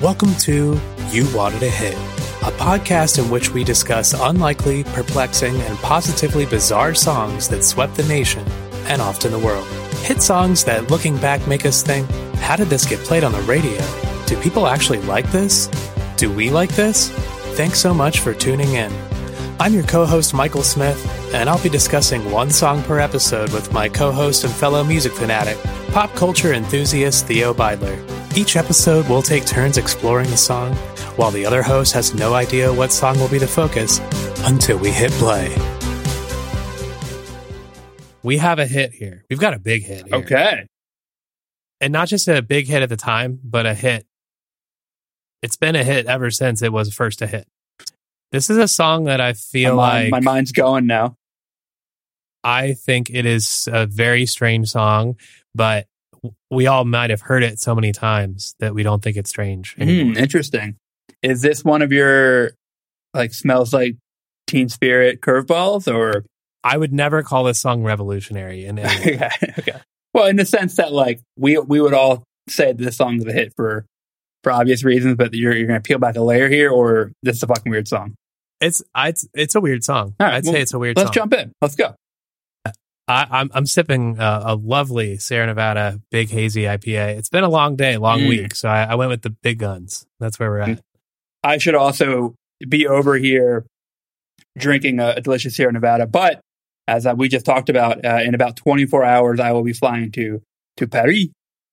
Welcome to You Wanted a Hit, a podcast in which we discuss unlikely, perplexing, and positively bizarre songs that swept the nation and often the world. Hit songs that, looking back, make us think, how did this get played on the radio? Do people actually like this? Do we like this? Thanks so much for tuning in. I'm your co host, Michael Smith, and I'll be discussing one song per episode with my co host and fellow music fanatic, pop culture enthusiast Theo Beidler. Each episode, we'll take turns exploring the song, while the other host has no idea what song will be the focus until we hit play. We have a hit here. We've got a big hit here. Okay. And not just a big hit at the time, but a hit. It's been a hit ever since it was first a hit. This is a song that I feel my, mind, like my mind's going now. I think it is a very strange song, but we all might have heard it so many times that we don't think it's strange. Hmm, interesting. Is this one of your like smells like teen spirit curveballs or I would never call this song revolutionary in any way. okay, okay. Well, in the sense that like we we would all say this song's a hit for for obvious reasons, but you're you're gonna peel back a layer here, or this is a fucking weird song. It's I, it's it's a weird song. All right, I'd well, say it's a weird Let's song. jump in. Let's go. I, I'm I'm sipping a, a lovely Sierra Nevada Big Hazy IPA. It's been a long day, long Mm. week, so I, I went with the big guns. That's where we're at. I should also be over here drinking a, a delicious Sierra Nevada, but as uh, we just talked about, uh, in about 24 hours, I will be flying to to Paris.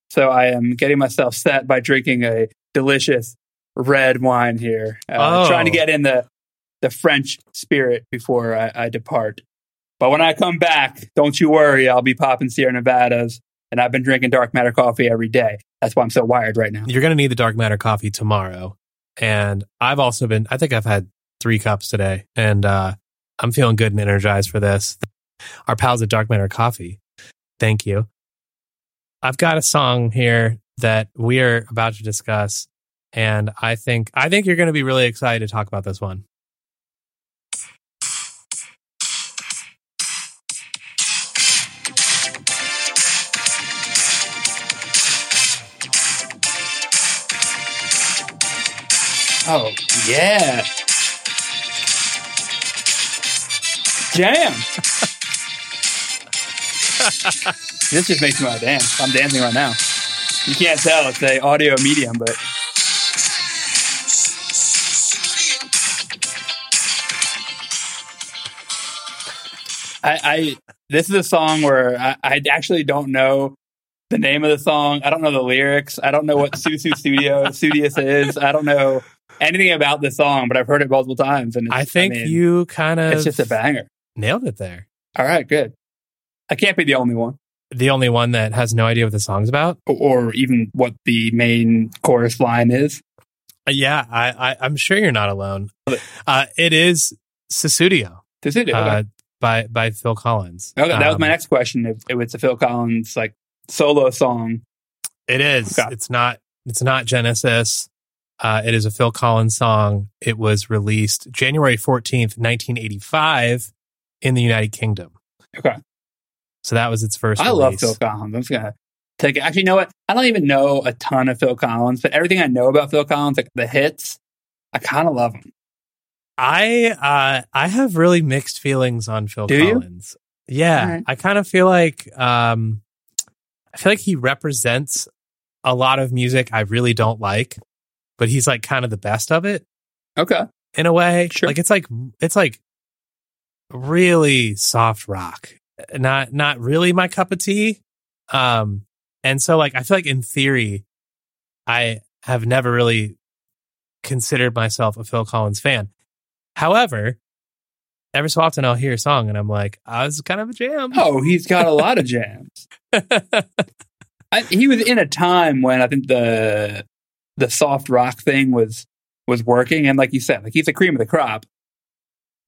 So I am getting myself set by drinking a delicious red wine here, uh, Oh. trying to get in the the French spirit before I, I depart. But when I come back, don't you worry, I'll be popping Sierra Nevadas, and I've been drinking dark matter coffee every day. That's why I'm so wired right now. You're gonna need the dark matter coffee tomorrow, and I've also been. I think I've had three cups today, and uh, I'm feeling good and energized for this. Our pals at Dark Matter Coffee, thank you. I've got a song here that we are about to discuss, and I think I think you're going to be really excited to talk about this one. Oh, yeah. Jam. this just makes me want to dance. I'm dancing right now. You can't tell it's a audio medium, but I, I this is a song where I, I actually don't know the name of the song. I don't know the lyrics. I don't know what Susu Studio Studios is. I don't know anything about the song, but I've heard it multiple times. And it's, I think mean, you kind of it's just a banger. nailed it there. All right, good. I can't be the only one, The only one that has no idea what the song's about. or, or even what the main chorus line is. Uh, Yeah, I, I I'm sure you're not alone. Uh, it is Sussudio. Okay, uh, by by Phil Collins. Okay, that was Um, my next question. If it was a Phil Collins like solo song, It is. Okay. It's not. It's not Genesis. Uh, it is a Phil Collins song. It was released January fourteenth, nineteen eighty five, in the United Kingdom. Okay. So that was its first. I love. Phil Collins. I'm just gonna take it. Actually, you know what? I don't even know a ton of Phil Collins, but everything I know about Phil Collins, like the hits, I kind of love them. I uh, I have really mixed feelings on Phil Do you? Collins. Yeah, All right. I kind of feel like um, I feel like he represents a lot of music I really don't like, but he's like kind of the best of it. Okay. in a way. Sure. Like it's like it's like really soft rock. Not not really my cup of tea. Um and so like I feel like in theory I have never really considered myself a Phil Collins fan. However, every so often I'll hear a song and I'm like, I was kind of a jam. Oh, he's got a lot of jams. I, he was in a time when I think the the soft rock thing was was working, and like you said, like he's the cream of the crop.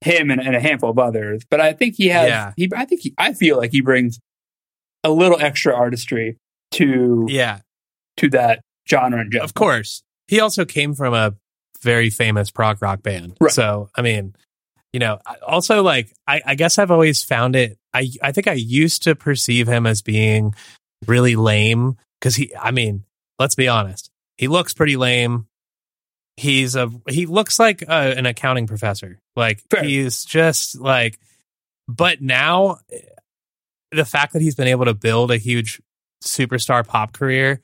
Him and, and a handful of others, but I think he has. Yeah. He, I think he, I feel like he brings a little extra artistry to yeah, to that genre in general. of course. He also came from a very famous prog rock band. Right. So, I mean, you know, also like, I, I guess I've always found it, I, I think I used to perceive him as being really lame because he, I mean, let's be honest, he looks pretty lame. he's a he looks like a, an accounting professor. Like Fair. he's just like, but now the fact that he's been able to build a huge superstar pop career,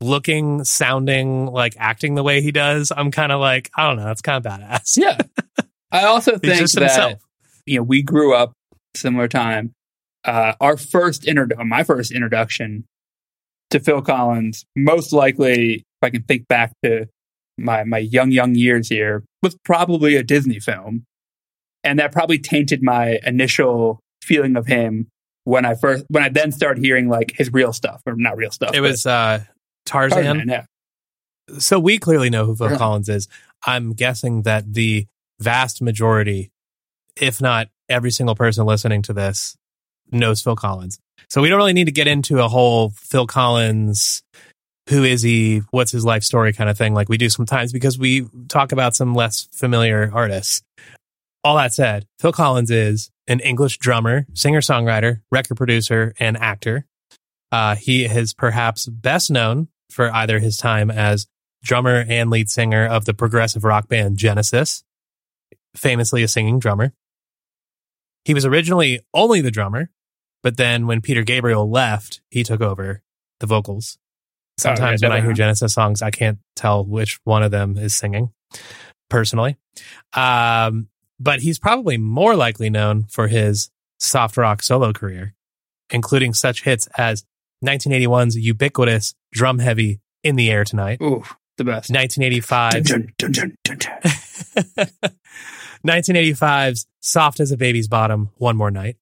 looking, sounding, like acting the way he does, I'm kind of like, I don't know, that's kind of badass. Yeah. I also think that himself. you know we grew up similar time. Uh, our first inter- my first introduction to Phil Collins, most likely, if I can think back to my my young young years here, was probably a Disney film, and that probably tainted my initial feeling of him when I first when I then started hearing like his real stuff or not real stuff. It was uh, Tarzan. Tarzan, yeah. So we clearly know who Phil Yeah. Collins is. I'm guessing that the vast majority, if not every single person listening to this, knows Phil Collins. So we don't really need to get into a whole Phil Collins, who is he, what's his life story kind of thing like we do sometimes because we talk about some less familiar artists. All that said, Phil Collins is an English drummer, singer songwriter, record producer, and actor. Uh, he is perhaps best known for either his time as drummer and lead singer of the progressive rock band Genesis, famously a singing drummer. He was originally only the drummer, but then when Peter Gabriel left, he took over the vocals. Sometimes Oh, yeah, when I hear. Genesis songs, I can't tell which one of them is singing personally. Um, but he's probably more likely known for his soft rock solo career, including such hits as 1981's ubiquitous drum heavy In the Air Tonight, Ooh, the best. 1985 Dun, dun, dun, dun, dun. 1985's Soft as a Baby's Bottom, One More Night.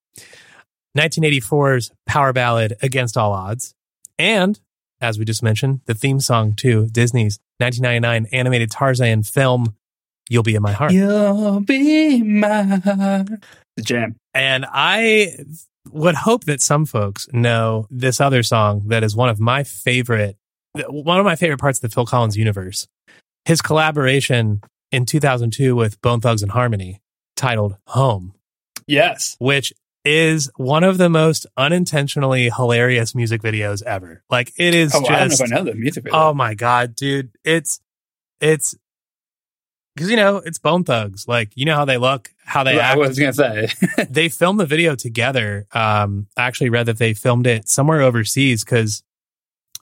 1984's power ballad Against All Odds. And, as we just mentioned, the theme song to Disney's 1999 animated Tarzan film, You'll Be in My Heart. You'll be my The jam. And I would hope that some folks know this other song that is one of my favorite, one of my favorite parts of the Phil Collins universe. His collaboration in 2002 with Bone Thugs and Harmony titled Home, Yes. which is one of the most unintentionally hilarious music videos ever. Like it is Oh, I don't know just, if I know the music video. oh my God, dude. It's, it's, because you know, it's Bone Thugs. Like, you know how they look, how they act I was gonna say. they filmed the video together. Um, I actually read that they filmed it somewhere overseas because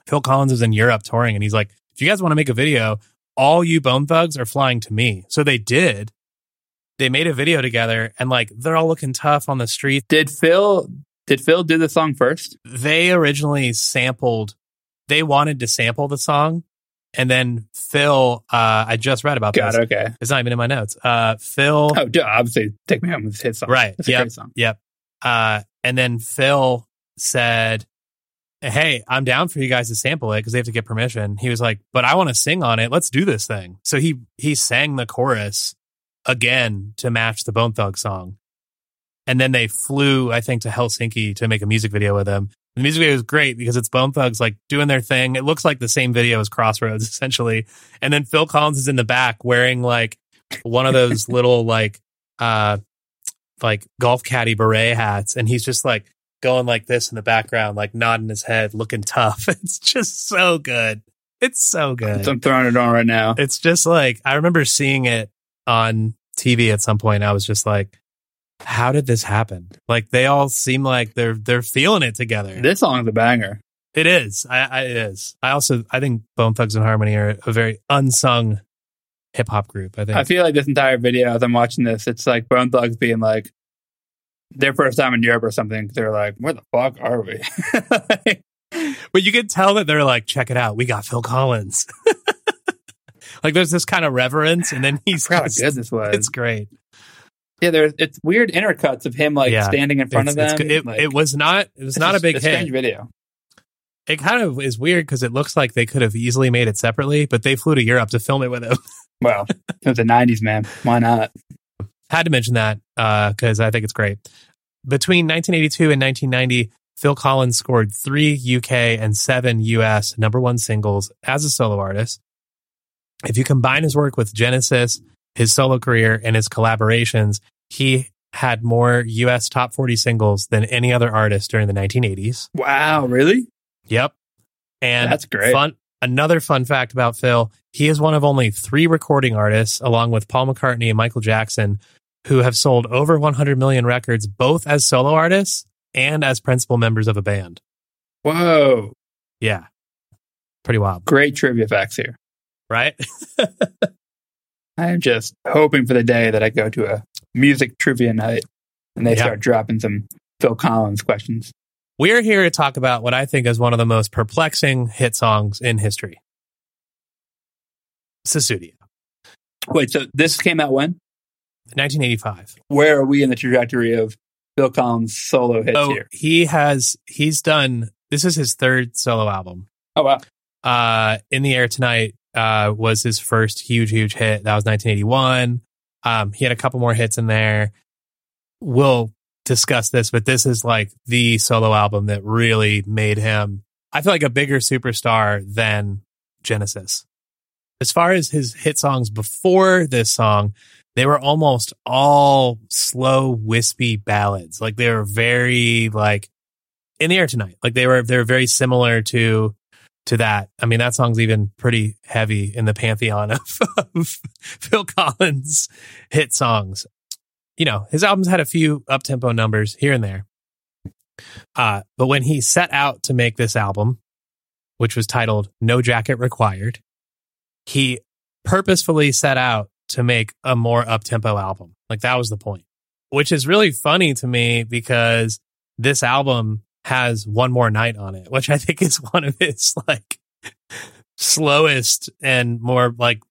Phil Collins is in Europe touring, and he's like, "If you guys want to make a video, all you Bone Thugs are flying to me." So they did. They made a video together, and like they're all looking tough on the street. did Phil did Phil do the song first? They originally sampled. They wanted to sample the song, and then Phil. Uh, I just read about Got this. Okay. It's not even in my notes. Uh, Phil. Oh, duh, obviously, take me home with his song. Right. Yep. Yep. Uh, and then Phil said, Hey, I'm down for you guys to sample it because they have to get permission. He was like, But I want to sing on it. Let's do this thing. So he he sang the chorus again to match the Bone Thug song. And then they flew, I think, to Helsinki to make a music video with him. The music video is great because it's Bone Thugs like doing their thing. It looks like the same video as Crossroads, essentially. And then Phil Collins is in the back wearing like one of those little like uh like golf caddy beret hats, and he's just like going like this in the background, like nodding his head, looking tough. It's just so good. It's so good. I'm throwing it on right now. It's just like I remember seeing it on TV at some point. I was just like, how did this happen? Like they all seem like they're they're feeling it together. This song's a banger. It is. I, I it is. I also I think Bone Thugs and Harmony are a very unsung hip hop group. I think. I feel like this entire video, as I'm watching this, it's like Bone Thugs being like their first time in Europe or something. They're like, "Where the fuck are we?" but you can tell that they're like, check it out, we got Phil Collins. like there's this kind of reverence, and then he's how just- good this was. it's great. yeah, there's it's weird intercuts of him like Yeah. standing in front of them. it, like, it was not. It was not a big strange hit. video. It kind of is weird because it looks like they could have easily made it separately, but they flew to Europe to film it with him. Well, it was the '90s, man. Why not? Had to mention that uh, because I think it's great. Between 1982 and 1990, Phil Collins scored three UK and seven US number one singles as a solo artist. If you combine his work with Genesis, his solo career, and his collaborations, he had more US top 40 singles than any other artist during the 1980s. Wow, really? Yep. And That's great. Fun Another fun fact about Phil, he is one of only three recording artists, along with Paul McCartney and Michael Jackson, who have sold over 100 million records, both as solo artists and as principal members of a band. Whoa. Yeah. Pretty wild. Great trivia facts here. Right? I'm just hoping for the day that I go to a music trivia night and they Yeah. start dropping some Phil Collins questions. We're here to talk about what I think is one of the most perplexing hit songs in history. Sussudio, Wait, so this came out when? 1985. Where are we in the trajectory of Phil Collins solo hits So here? he has, he's done, this is his third solo album. Oh wow. uh, In the Air Tonight uh, was his first huge, huge hit. That was 1981. Um, he had a couple more hits in there. We'll discuss this, but this is like the solo album that really made him, I feel like, a bigger superstar than Genesis. As far as his hit songs before this song, they were almost all slow, wispy ballads. Like they were very like in the air tonight. Like they were they were very similar to to that. I mean, that song's even pretty heavy in the pantheon of, of Phil Collins hit songs. You know, his albums had a few up tempo numbers here and there. Uh, but when he set out to make this album, which was titled No Jacket Required, he purposefully set out to make a more up tempo album. Like that was the point, which is really funny to me because this album has one more night on it, which I think is one of his like slowest and more like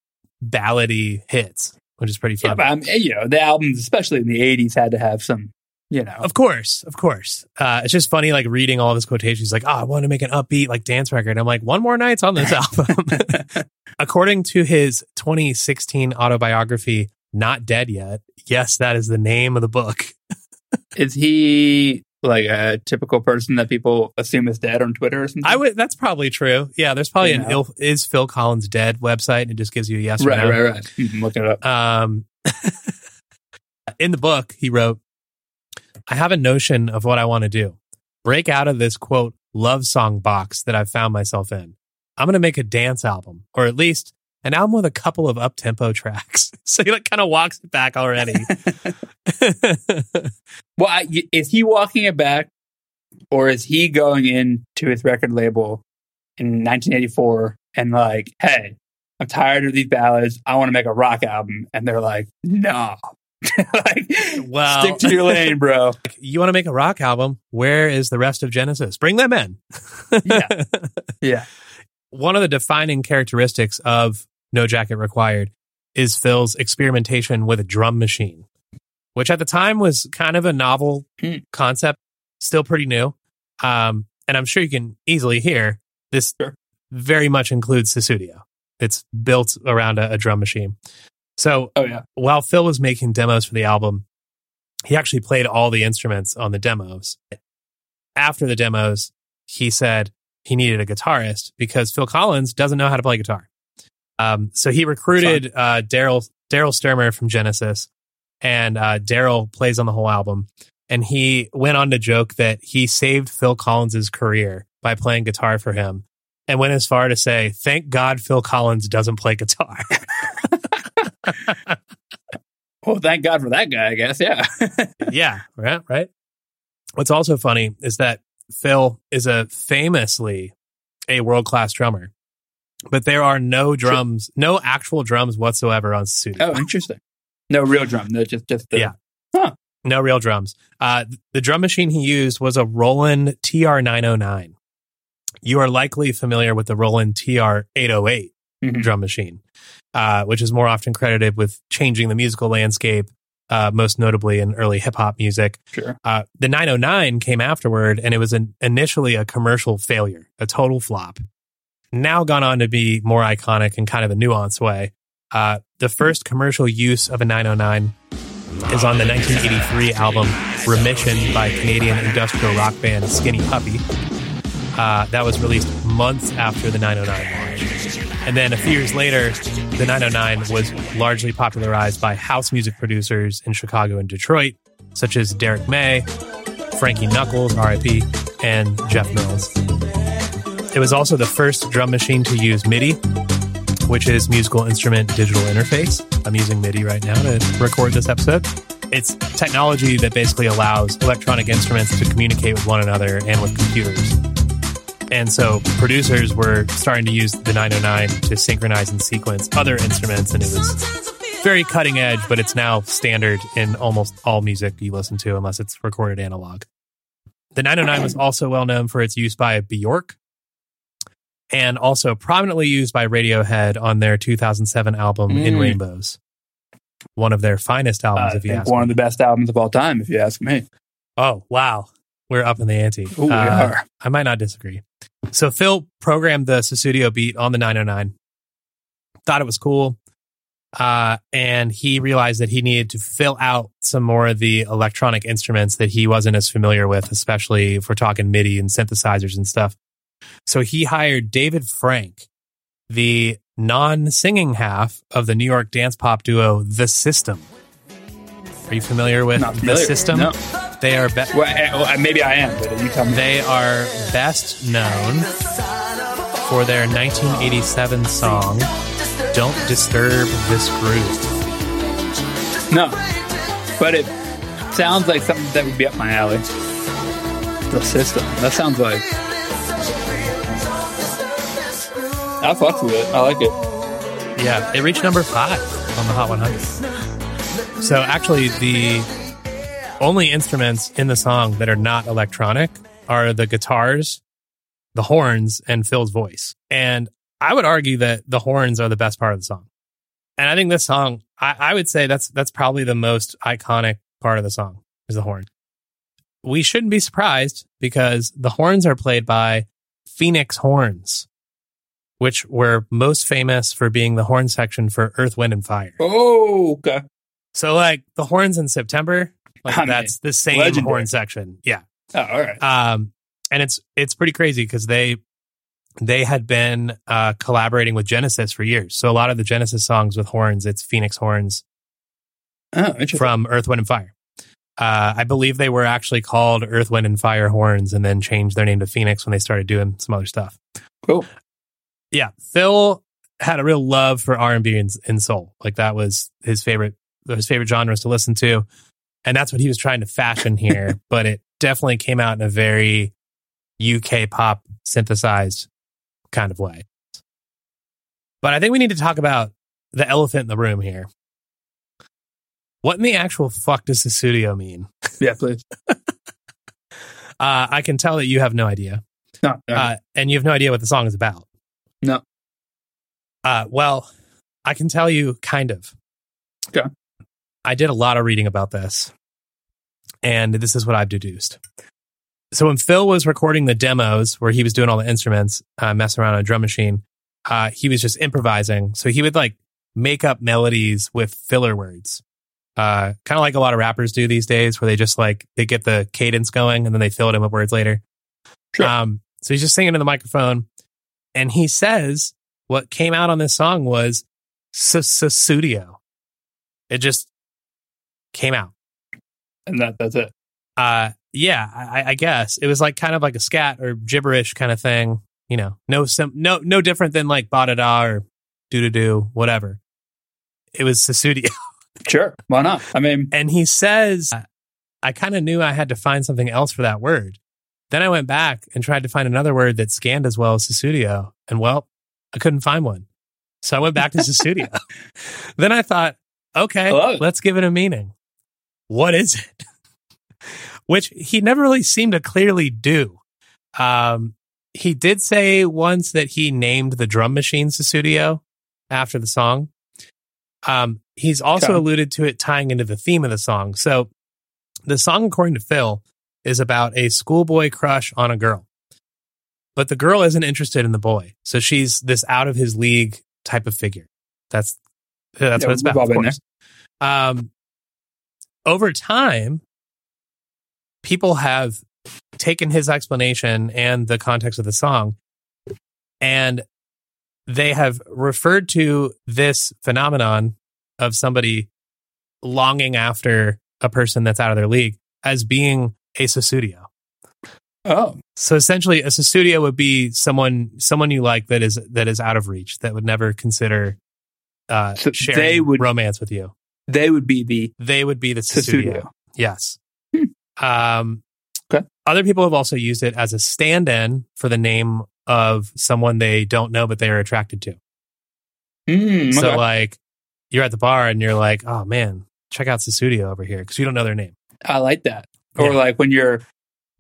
ballady hits, which is pretty Yeah, fun. but I'm, you know, the albums, especially in the 80s, had to have some, you know. Of course, of course. Uh, it's just funny, like reading all of his quotations. He's like, "Oh, I want to make an upbeat like dance record." I'm like, "One more night's on this album." According to his 2016 autobiography, "Not Dead Yet," yes, that is the name of the book. Is he like a typical person that people assume is dead on Twitter or something? I would. That's probably true. Yeah, there's probably You an know. is Phil Collins dead website, and it just gives you a yes or right, no. right, right. Mhm, Look it up. Um, in the book, he wrote, I have a notion of what I want to do. Break out of this quote, love song box that I've found myself in. I'm going to make a dance album, or at least an album with a couple of up tempo tracks. so he like kind of walks it back already. Well, I, is he walking it back, or is he going into his record label in 1984 and like, hey, I'm tired of these ballads. I want to make a rock album, and they're like, no, like, Well- stick to your lane, bro. you want to make a rock album? Where is the rest of Genesis? Bring them in. Yeah. Yeah, one of the defining characteristics of No Jacket Required is Phil's experimentation with a drum machine, which at the time was kind of a novel Hmm. concept, still pretty new. Um, and I'm sure you can easily hear this Sure. very much includes Sussudio. It's built around a, a drum machine. So oh yeah, while Phil was making demos for the album, he actually played all the instruments on the demos. After the demos, he said he needed a guitarist because Phil Collins doesn't know how to play guitar. Um, so he recruited uh, Daryl Daryl Stuermer from Genesis, and uh, Daryl plays on the whole album. And he went on to joke that he saved Phil Collins's career by playing guitar for him, and went as far to say, "Thank God Phil Collins doesn't play guitar." well, thank God for that guy. I guess. Yeah, yeah, right, right. What's also funny is that Phil is a famously a world class drummer, but there are no drums, no actual drums whatsoever on Studio. oh, interesting. No real drum. No, just just the, Yeah. No real drums. Uh, the drum machine he used was a Roland TR 909. You are likely familiar with the Roland TR 808 Mhm. drum machine, uh, which is more often credited with changing the musical landscape, uh, most notably in early hip hop music. Sure. Uh, the 909 came afterward and it was an, initially a commercial failure, a total flop. Now gone on to be more iconic in kind of a nuanced way. Uh, the first commercial use of a 909 is on the 1983 album Remission by Canadian industrial rock band Skinny Puppy. Uh, that was released months after the 909 launch. And then a few years later, the 909 was largely popularized by house music producers in Chicago and Detroit, such as Derrick May, Frankie Knuckles, RIP, and Jeff Mills. It was also the first drum machine to use MIDI, which is musical instrument digital interface. I'm using MIDI right now to record this episode. It's technology that basically allows electronic instruments to communicate with one another and with computers. And so producers were starting to use the 909 to synchronize and sequence other instruments, and it was very cutting edge, but it's now standard in almost all music you listen to, unless it's recorded analog. The 909 was also well known for its use by Bjork and also prominently used by Radiohead on their 2007 album In Mm. Rainbows. One of their finest albums, I if you ask one me. of the best albums of all time, if you ask me. Oh, wow. We're up in the ante. Ooh, we Uh, are. I might not disagree. So Phil programmed the Sussudio beat on the 909. Thought it was cool. Uh, and he realized that he needed to fill out some more of the electronic instruments that he wasn't as familiar with, especially if we're talking MIDI and synthesizers and stuff. So he hired David Frank, the non singing half of the New York dance pop duo The System. Are you familiar with Not The. System? No. They are be- Well, eh, well, maybe I am, but you tell me. they are best known for their 1987 song, Don't Disturb This Groove. No, but it sounds like something that would be up my alley. The system. That sounds like. I fucks with it. I like it. Yeah, it reached number five on the Hot 100. So actually, the only instruments in the song that are not electronic are the guitars, the horns, and Phil's voice. And I would argue that the horns are the best part of the song. And I think this song, I, I would say that's that's probably the most iconic part of the song is the horn. We shouldn't be surprised because the horns are played by Phoenix Horns, which were most famous for being the horn section for Earth, Wind, and Fire. Oh, okay. So, like the horns in September, like I mean, that's the same legendary. horn section. Yeah. Oh, all right. Um, and it's it's pretty crazy because they they had been uh, collaborating with Genesis for years. So a lot of the Genesis songs with horns, it's Phoenix horns Oh, interesting. from Earth, Wind, and Fire. Uh, I believe they were actually called Earth, Wind, and Fire horns, and then changed their name to Phoenix when they started doing some other stuff. Cool. Yeah, Phil had a real love for R and B and, soul. Like that was his favorite his favorite genres to listen to, and that's what he was trying to fashion here. but it definitely came out in a very UK pop synthesized kind of way. But I think we need to talk about the elephant in the room here. What in the actual fuck does the studio mean? Yeah, please. Uh, I can tell that you have no idea, No, no. uh, and you have no idea what the song is about. No. Uh, well, I can tell you kind of. Okay. I did a lot of reading about this, and this is what I've deduced. So when Phil was recording the demos where he was doing all the instruments, uh, messing around on a drum machine, uh, he was just improvising. So he would like make up melodies with filler words, uh, kind of like a lot of rappers do these days, where they just like they get the cadence going and then they fill it in with words later. Sure. Um, so he's just singing in the microphone, and he says what came out on this song was studio. It just came out. and that that's it. Uh, yeah, I, I guess it was like kind of like a scat or gibberish kind of thing. You know, no sim, no no different than like ba da da or doo doo doo whatever. It was studio, Sure. Why not? I mean, and he says, "I kind of knew I had to find something else for that word." Then I went back and tried to find another word that scanned as well as studio, and well, I couldn't find one. So I went back to studio. then I thought, okay, it. let's give it a meaning. What is it? Which he never really seemed to clearly do. Um, he did say once that he named the drum machine studio after the song. Um, he's also Okay. alluded to it tying into the theme of the song. So the song, according to Phil, is about a schoolboy crush on a girl. But the girl isn't interested in the boy. So she's this out of his league type of figure. That's that's Yeah, what it's about. Of course. Um, over time, people have taken his explanation and the context of the song, and they have referred to this phenomenon of somebody longing after a person that's out of their league as being a Sussudio. Oh, So essentially, a studio would be someone someone you like that is that is out of reach that would never consider uh, So sharing they would- romance with you. they would be the They would be the Sussudio. Yes. Hmm. Um, Okay. Other people have also used it as a stand-in for the name of someone they don't know but they are attracted to. Mm, So okay. like, you're at the bar and you're like, "Oh man, check out Sussudio over here," because you don't know their name. I like that. Or Yeah. like when you're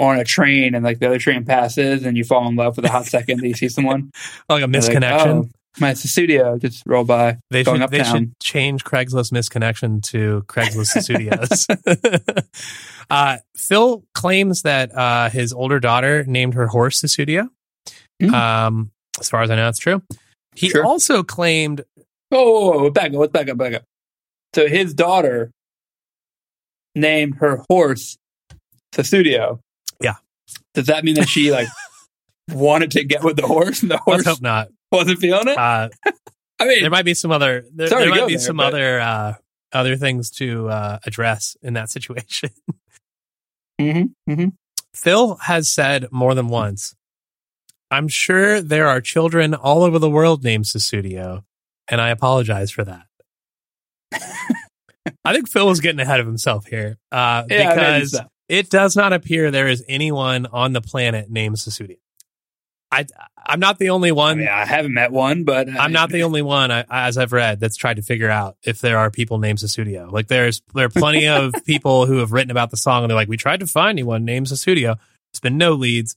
on a train and like the other train passes and you fall in love for the hot second that you see someone. Like a like, misconnection. oh, my studio just roll by. They should they should change Craigslist misconnection to Craigslist Studios. uh, Phil claims that uh, his older daughter named her horse the Studio. Hmm. Um, as far as I know, it's true. He Sure. also claimed Oh, back up, back up, back up. So his daughter named her horse the studio. Yeah. Does that mean that she like wanted to get with the horse and the let's horse hope not. wasn't feeling it? Uh, I mean, there might be some other there, there might be there, some but- other uh, other things to uh, address in that situation. mhm, mhm. Phil has said more than once, I'm sure there are children all over the world named Sussudio, and I apologize for that. I think Phil was getting ahead of himself here uh, Yeah, because so. It does not appear there is anyone on the planet named Sussudio. I, I'm not the only I one. mean, I haven't met one, but I'm not the only one, I, as I've read, that's tried to figure out if there are people named Sussudio. Like there's there are plenty of people who have written about the song, and they're like, "We tried to find anyone named Sussudio. There's been no leads."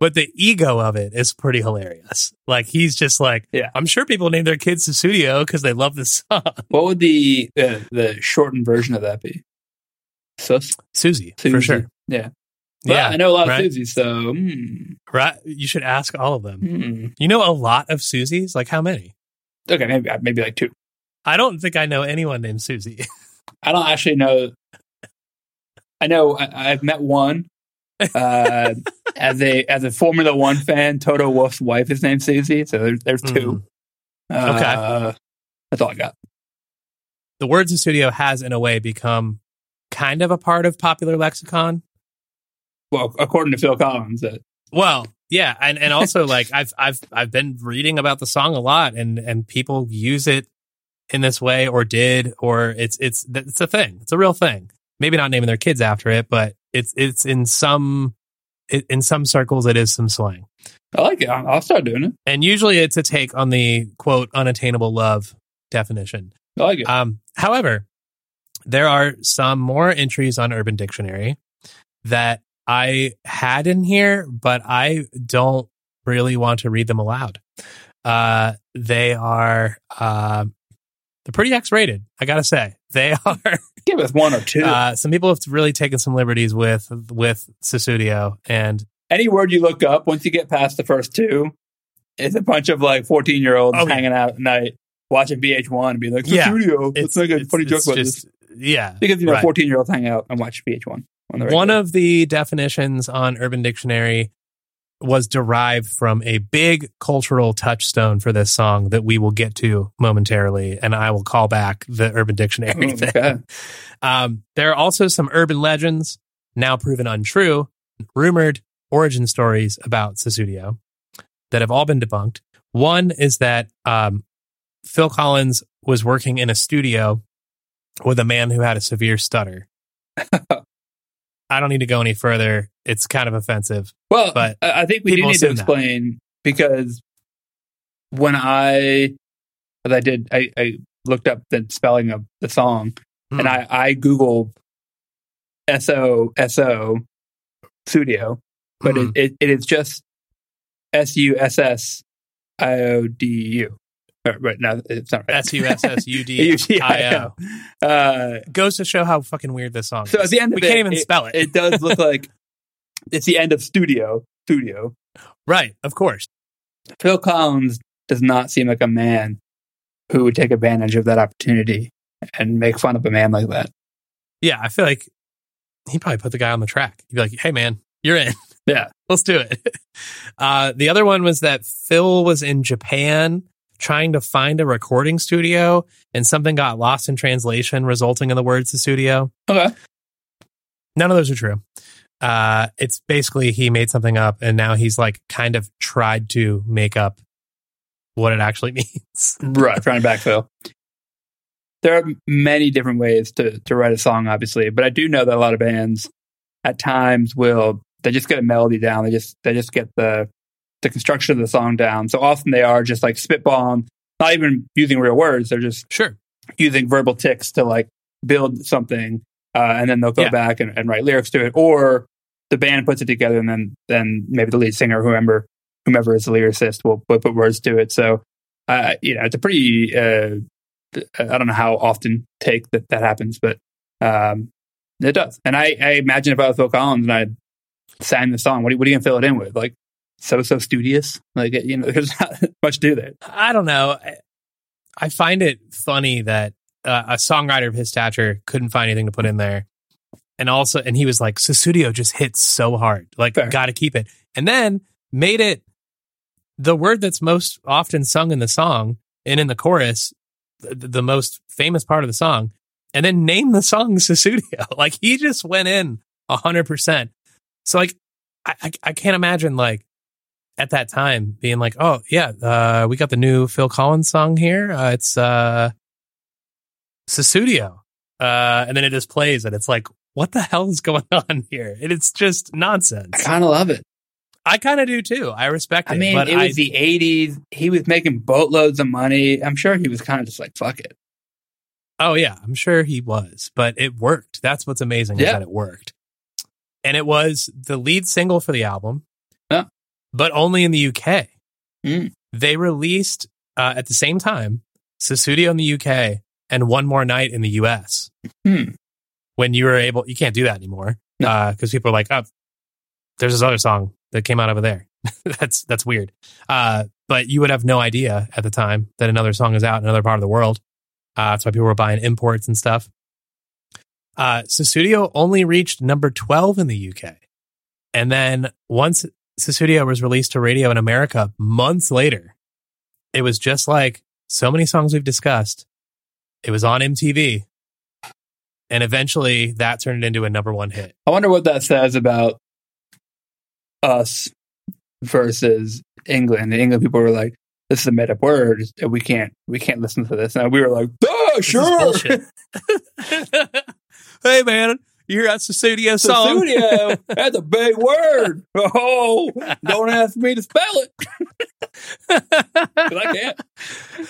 But the ego of it is pretty hilarious. Like he's just like, Yeah. I'm sure people name their kids Sussudio because they love this song." What would the uh, the shortened version of that be? Sus? Susie, for sure. Yeah. Well, Yeah, I know a lot right? of Susies, so hmm, right. You should ask all of them. hmm. You know a lot of Susies. Like how many? okay, maybe maybe like two. I don't think I know anyone named Susie. I don't actually know. I know I, I've met one. Uh, as a as a Formula One fan, Toto Wolff's wife is named Susie, so there's there's two. Mm. Okay. Uh, that's all I got. the word studio has in a way become kind of a part of popular lexicon Well, according to Phil Collins, uh, well yeah and and also like i've i've i've been reading about the song a lot and and people use it in this way or did or it's it's it's a thing it's a real thing maybe not naming their kids after it but it's it's in some in some circles it is some slang I like it. I'll, I'll start doing it. and usually it's a take on the quote unattainable love definition I like it. Um, however, there are some more entries on Urban Dictionary that I had in here, but I don't really want to read them aloud. Uh, they are um, they're pretty X-rated. I gotta say, they are. Give us one or two. Uh, some people have really taken some liberties with with Sussudio, and Any word you look up, once you get past the first two, it's a bunch of like 14 year olds Oh, hanging out at night watching VH1 and be like, Yeah. studio. Let's make a funny joke it's about just this. Yeah, Because, you know, right. 14 year olds hang out and watch VH1. On the One of the definitions on Urban Dictionary was derived from a big cultural touchstone for this song that we will get to momentarily, and I will call back the Urban Dictionary. Oh, thing. okay. Um, there are also some urban legends, now proven untrue, rumored origin stories about Sussudio that have all been debunked. One is that um, Phil Collins was working in a studio with a man who had a severe stutter. I don't need to go any further. It's kind of offensive. Well, But I think we do need to assume that. explain because when I, as I did, I, I looked up the spelling of the song Hmm. and I, I Googled S O S O studio, but Hmm. it, it, it is just S U S S I O D U. Right, now, it's not right. S U S S U D I O. Uh, Goes to show how fucking weird this song so is. at the end of we it, can't even it, spell it. it does look like it's the end of studio. Studio. right, of course. Phil Collins does not seem like a man who would take advantage of that opportunity and make fun of a man like that. Yeah, I feel like he probably put the guy on the track. He'd be like, hey, man, you're in. Yeah. Let's do it. Uh, the other one was that Phil was in Japan trying to find a recording studio and something got lost in translation, resulting in the words to studio. Okay. None of those are true. Uh, it's basically he made something up and now he's like kind of tried to make up what it actually means. right, trying to backfill. There are many different ways to to write a song, obviously, but I do know that a lot of bands at times will they just get a melody down. They just they just get the the construction of the song down. So often they are just like spitballing, not even using real words. They're just Sure. using verbal ticks to like build something, uh, and then they'll go Yeah. back and, and write lyrics to it, or the band puts it together, and then then maybe the lead singer, whoever whomever is the lyricist, will, will put words to it. So, uh, you know, it's a pretty uh, I don't know how often take that that happens, but um, it does. And I, I imagine if I was Phil Collins and I sang the song, what are, you- what are you gonna fill it in with? Like so so studious, like you know, there's not much to that. I don't know. I, find it funny that uh, a songwriter of his stature couldn't find anything to put in there. And also, and he was like, Sussudio just hits so hard. Like, Fair. got to keep it. And then made it the word that's most often sung in the song and in the chorus, the, the most famous part of the song, and then name the song Sussudio. Like, he just went in 100%. So, like, I, I, I can't imagine, like, at that time being like, oh yeah, uh, we got the new Phil Collins song here. Uh, it's uh, Sussudio, uh, and then it just plays, and it's like, what the hell is going on here? And it's just nonsense. I kind of love it. I kind of do too. I respect it. I mean, but it I, was the '80s. He was making boatloads of money. I'm sure he was kind of just like, "Fuck it." oh yeah, I'm sure he was, but it worked. That's what's amazing is Yeah. that it worked, and it was the lead single for the album. But only in the UK. Mm. They released uh, at the same time Sussudio in the UK and One More Night in the US. Hmm. When you were able, you can't do that anymore No. because people are like, oh, there's this other song that came out over there. that's that's weird. Uh, but you would have no idea at the time that another song is out in another part of the world. Uh, that's why people were buying imports and stuff. Uh, Sussudio only reached number 12 in the UK. And then once Sussudio was released to radio in America months later, it was just like so many songs we've discussed. It was on MTV. And eventually that turned it into a number one hit. I wonder what that says about us versus England. The England, people were like, "This is a made up word. We can't, we can't listen to this." And we were like, "Oh, sure." hey man, you hear that Sussudio song? Studio. That's a big word. Oh, don't ask me to spell it. I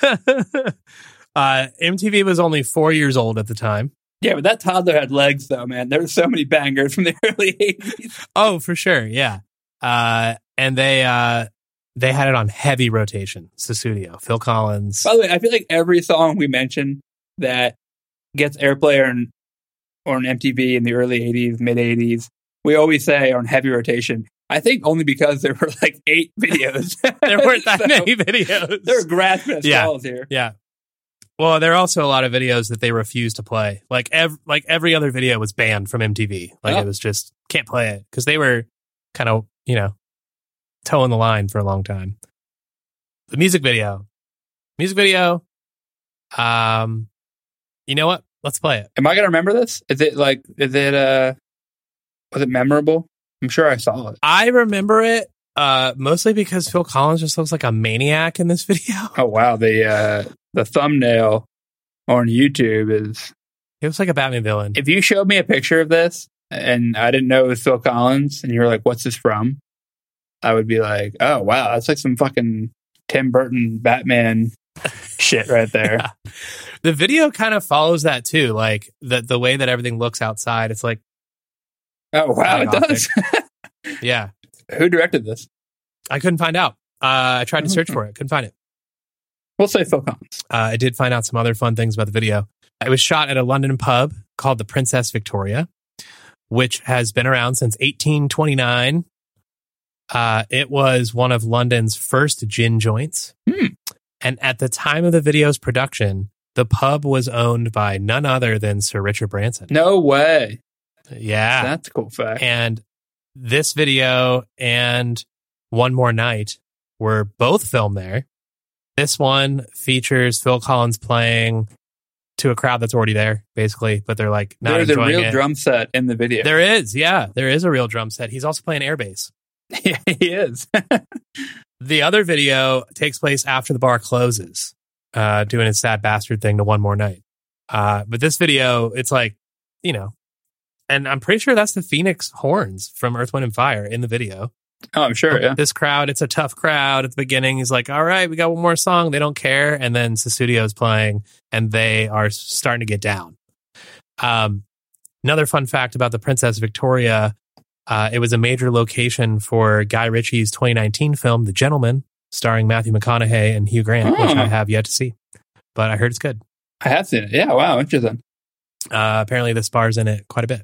can't. uh, MTV was only four years old at the time. Yeah, but that toddler had legs, though, man. There were so many bangers from the early '80s. Oh, for sure, yeah. Uh, and they uh, they had it on heavy rotation. Sussudio, Phil Collins. By the way, I feel like every song we mention that gets airplay or on MTV in the early '80s, mid '80s, we always say on heavy rotation. I think only because there were like eight videos. there weren't that So, many videos. They're grasping at Yeah. straws here. Yeah. Well, there are also a lot of videos that they refused to play. Like ev- like every other video was banned from MTV. Like Oh. it was just can't play it because they were kind of you know toeing the line for a long time. The music video, music video. Um, you know what? Let's play it. Am I gonna remember this? Is it like? Is it? uh Was it memorable? I'm sure I saw it. I remember it uh mostly because Phil Collins just looks like a maniac in this video. Oh wow, the uh the thumbnail on YouTube is. He looks like a Batman villain. If you showed me a picture of this and I didn't know it was Phil Collins, and you were like, "What's this from?" I would be like, "Oh wow, that's like some fucking Tim Burton Batman shit right there." Yeah. The video kind of follows that too, like the the way that everything looks outside. It's like, Oh wow, it does. yeah, Who directed this? I couldn't find out. Uh, I tried to search for it, couldn't find it. We'll say Phil Collins. Uh, I did find out some other fun things about the video. It was shot at a London pub called the Princess Victoria, which has been around since 1829. Uh, it was one of London's first gin joints. Hmm. And at the time of the video's production, the pub was owned by none other than Sir Richard Branson. No way. Yeah. That's a cool fact. And this video and One More Night were both filmed there. This one features Phil Collins playing to a crowd that's already there, basically. But they're like not There's a real it. drum set in the video. There is, yeah, there is a real drum set. He's also playing air bass. yeah, he is. The other video takes place after the bar closes, uh, doing his sad bastard thing to one more night. Uh, but this video, it's like, you know, and I'm pretty sure that's the Phoenix horns from Earth, Wind, and Fire in the video. oh, I'm sure. Yeah. This crowd, it's a tough crowd at the beginning. He's like, all right, we got one more song. They don't care. And then Sussudio's playing and they are starting to get down. Um, another fun fact about the Princess Victoria uh, it was a major location for Guy Ritchie's 2019 film, The Gentlemen, starring Matthew McConaughey and Hugh Grant, which. I have yet to see. But I heard it's good. I have seen it. Yeah. Wow. Interesting. Uh, apparently, this bar's in it quite a bit.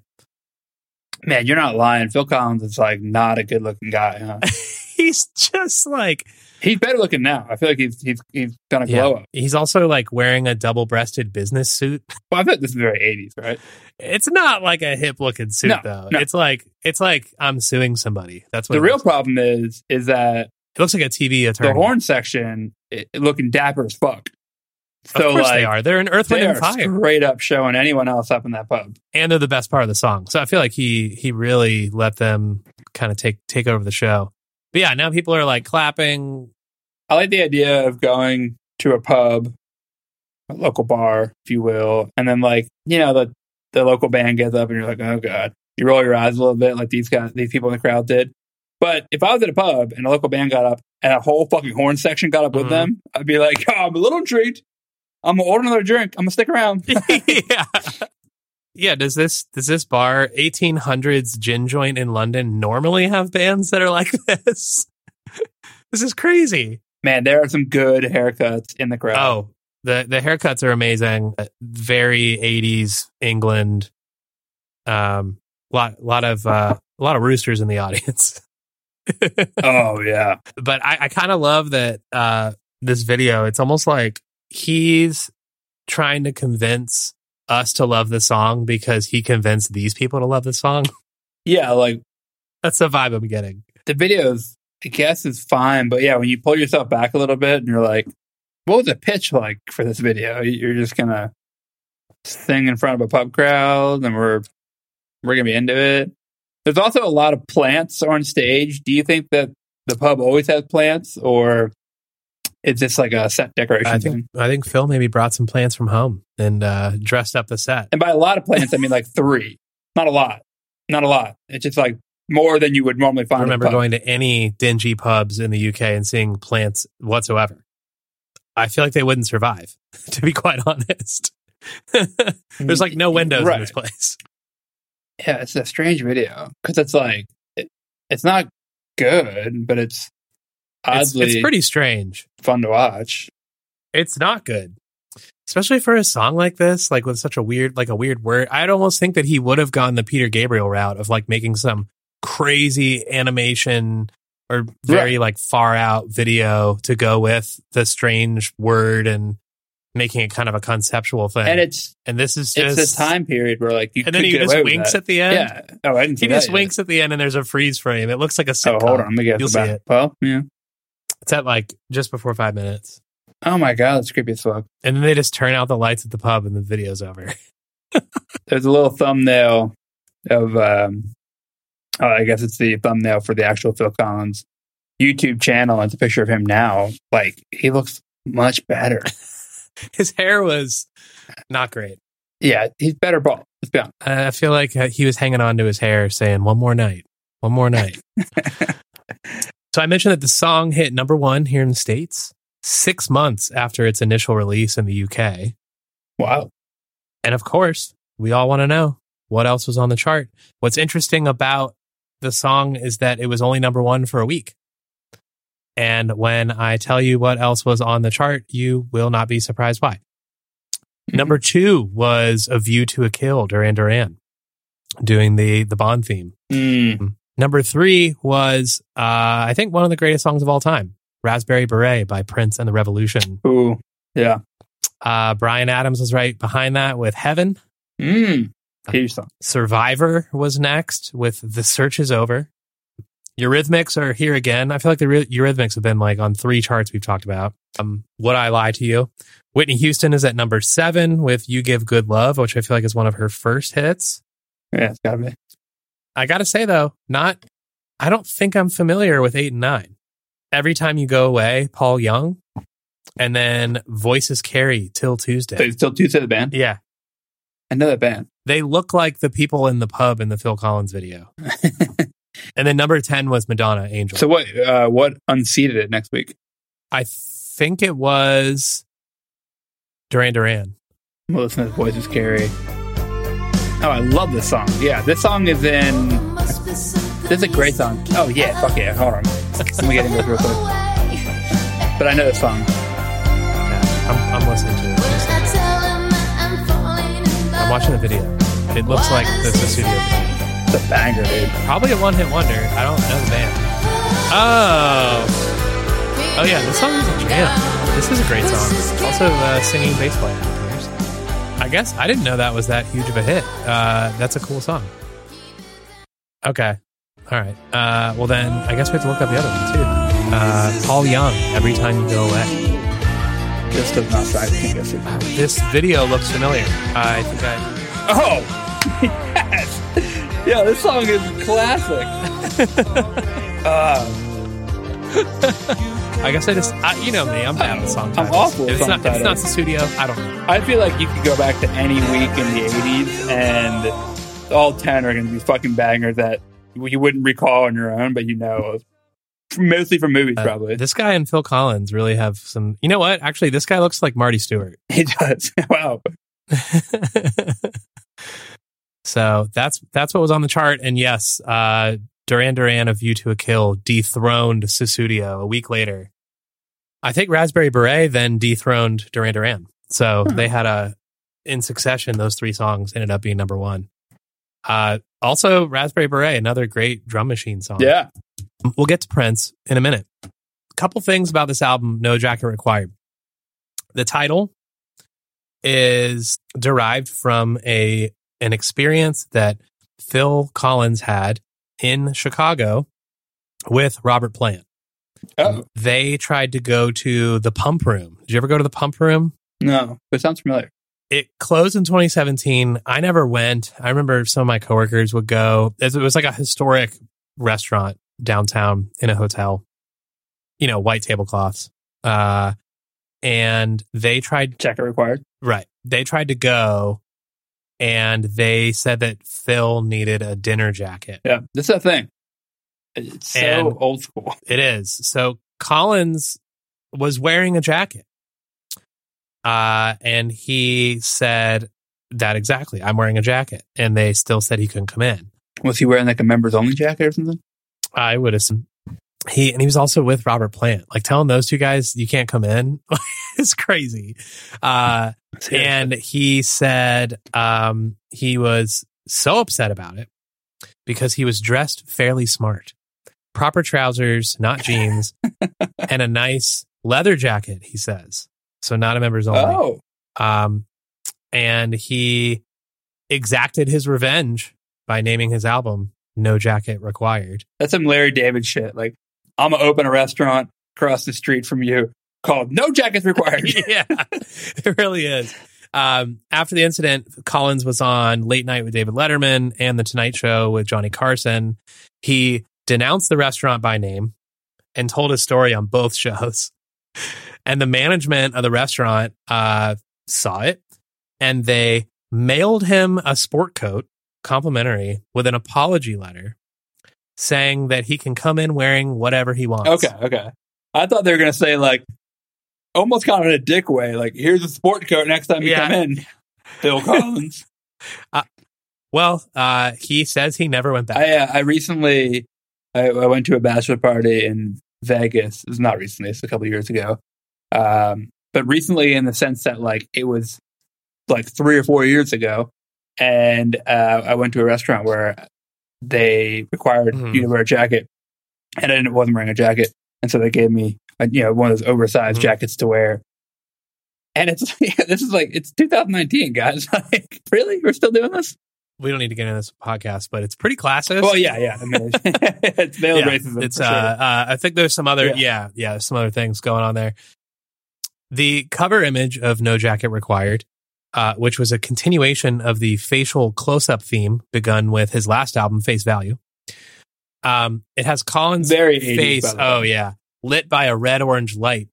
Man, you're not lying. Phil Collins is like not a good looking guy. Huh? He's just like, he's better looking now. I feel like he's he's he's gonna yeah. glow up. He's also like wearing a double breasted business suit. Well, I thought this is very 80s, right? It's not like a hip looking suit No, though. no. It's like it's like I'm suing somebody. That's what The real problem is is that It looks like a TV attorney. the horn section it, looking dapper as fuck. of So course like they are. They're an Earth, Wind, and Fire, straight up showing anyone else up in that pub. and they're the best part of the song. So I feel like he he really let them kind of take take over the show. But yeah, now people are like clapping. I like the idea of going to a pub, a local bar, if you will, and then like you know the the local band gets up and you're like, oh god, you roll your eyes a little bit like these guys, these people in the crowd did. But if I was at a pub and a local band got up and a whole fucking horn section got up with Mhm. them, I'd be like, oh, I'm a little intrigued. I'm gonna order another drink. I'm gonna stick around. yeah. Yeah, does this does this bar 1800s gin joint in London normally have bands that are like this? this is crazy. Man, there are some good haircuts in the crowd. Oh, the the haircuts are amazing. Uh, Very 80s England. Um, lot lot of uh, a lot of roosters in the audience. oh yeah. but I, I kind of love that uh, this video. It's almost like he's trying to convince us to love the song because he convinced these people to love the song. Yeah, like That's the vibe I'm getting. the videos, I guess, is fine, but yeah, when you pull yourself back a little bit and you're like, what was the pitch like for this video? You're just gonna sing in front of a pub crowd, and we're we're gonna be into it. There's also a lot of plants on stage. Do you think that the pub always has plants, or is this like a set decoration I thing? think I think Phil maybe brought some plants from home and uh, dressed up the set. And by a lot of plants, I mean like three, not a lot, not a lot. It's just like more than you would normally find. I remember going to any dingy pubs in the UK and seeing plants whatsoever. I feel like they wouldn't survive, to be quite honest. There's like no windows in this place. yeah, it's a strange video because it's like it, it's not good, but it's It's, oddly it's pretty strange. fun to watch. It's not good. Especially for a song like this, like with such a weird, like a weird word. I'd almost think that he would have gone the Peter Gabriel route of like making some crazy animation or very like far out video to go with the strange word and making it kind of a conceptual thing. And it's and this is just it's a time period where like you and then he just winks at the end. yeah. Oh, I didn't see He just yet. winks at the end and there's a freeze frame. It looks like a Oh, sitcom. hold on, let me get You'll the see back. it. Well, yeah. It's at like just before five minutes. Oh my god, that's creepy as fuck. And then they just turn out the lights at the pub and the video's over. There's a little thumbnail of um, oh, I guess it's the thumbnail for the actual Phil Collins YouTube channel. and It's a picture of him now. Like he looks much better. His hair was not great. yeah, he's better bald. Let's be honest. I feel like uh, he was hanging on to his hair saying, one more night, one more night. so I mentioned that the song hit number one here in the States six months after its initial release in the UK. Wow. And of course, we all want to know what else was on the chart. What's interesting about the song is that it was only number one for a week. And when I tell you what else was on the chart, you will not be surprised why. Number two was A View to a Kill, Duran Duran, doing the, the Bond theme. Mm. Number three was, uh, I think, one of the greatest songs of all time, Raspberry Beret by Prince and the Revolution. Ooh. Yeah. Uh, Bryan Adams was right behind that with Heaven. Mm. Huge song. Survivor was next with The Search is Over. Eurythmics are here again. I feel like the Eury- Eurythmics have been like on three charts we've talked about. Um, Would I Lie to You? Whitney Houston is at number seven with You Give Good Love, which I feel like is one of her first hits. Yeah, it's gotta be. I gotta say though, not, I don't think I'm familiar with eight and nine. Every time you go away, Paul Young, and then Voices Carry 'Til Tuesday. it's still Tuesday the band. Yeah. I know that band. They look like the people in the pub in the Phil Collins video. and then number 10 was Madonna Angel. So what? Uh, what unseated it next week? I think it was Duran Duran. Gonna listen to Voices Carry. Oh, I love this song. Yeah, this song is in. This is a great song. Oh yeah, fuck yeah. Hold on. Let me get into this real quick. But I know this song. Yeah, I'm, I'm listening to it. I'm watching the video. It looks like the, the studio video. It's a banger, dude. Probably a one hit wonder. I don't know the band. Oh. Oh, yeah, this song is a jam. This is a great song. Also, uh, singing bass player. I guess I didn't know that was that huge of a hit. Uh, that's a cool song. Okay. All right. Uh, well, then I guess we have to look up the other one, too. Uh, Paul Young, Every Time You Go Away. This does not sound. Guess. This video looks familiar. I think I. Oh, yes. Yeah, this song is classic. uh, I guess I just, I, you know me, I'm bad with song I'm awful If it's, not, if it's not the studio, I don't know. I feel like you could go back to any week in the 80s and all 10 are going to be fucking bangers that you wouldn't recall on your own, but you know, mostly from movies, Uh, probably. This guy and Phil Collins really have some. You know what? Actually, this guy looks like Marty Stuart. He does. wow. so that's that's what was on the chart. And yes, uh, Duran Duran of View to a Kill dethroned Sussudio a week later. I think Raspberry Beret then dethroned Duran Duran. So Huh. they had a in succession. Those three songs ended up being number one. Uh, also, Raspberry Beret, another great drum machine song. Yeah. We'll get to Prince in a minute. couple things about this album, No Jacket Required. The title is derived from a an experience that Phil Collins had in Chicago with Robert Plant. Oh, They tried to go to the pump room. Did you ever go to the pump room? no, but it sounds familiar. it closed in 2017. I never went. I remember some of my coworkers would go. It was like a historic restaurant downtown in a hotel, you know, white tablecloths. Uh, and they tried, Jacket required. right. They tried to go and they said that Phil needed a dinner jacket. Yeah. that's a thing. It's so And- old school. It is. So Collins was wearing a jacket. Uh, and he said that exactly. I'm wearing a jacket. And they still said he couldn't come in. Was he wearing like a members only jacket or something? I would assume he, and he was also with Robert Plant. Like telling those two guys you can't come in is crazy. Uh, and he said um, he was so upset about it because he was dressed fairly smart. Proper trousers, not jeans, and a nice leather jacket, he says. So not a members only. oh, Um, and he exacted his revenge by naming his album No Jacket Required. that's some Larry David shit. Like, I'm gonna open a restaurant across the street from you called No Jackets Required. yeah, it really is. Um, after the incident, Collins was on Late Night with David Letterman and The Tonight Show with Johnny Carson. He denounced the restaurant by name and told his story on both shows. And the management of the restaurant uh, saw it and they mailed him a sport coat, complimentary, with an apology letter saying that he can come in wearing whatever he wants. Okay, okay. I thought they were gonna say like almost kind of in a dick way, like here's a sport coat next time you Yeah. come in. Phil Collins. Well, uh, he says he never went back. I uh, I recently I, I went to a bachelor party in Vegas. It was not recently, it's a couple of years ago. Um, but recently in the sense that like it was like three or four years ago, and uh, I went to a restaurant where they required Mhm. you to wear a jacket, and I didn't, wasn't wearing a jacket, and so they gave me a, you know one of those oversized Mhm. jackets to wear. And it's this is like it's 2019, guys. Like, really, we're still doing this? we don't need to get into this podcast, but it's pretty classist. Well, yeah, yeah. I mean, it's, veiled Yeah, racism. It's uh, sure. uh, I think there's some other, Yeah. yeah, yeah, there's some other things going on there. The cover image of No Jacket Required, uh, which was a continuation of the facial close-up theme begun with his last album, Face Value. Um, it has Collins' very 80s, face. by the way. Oh yeah, lit by a red orange light,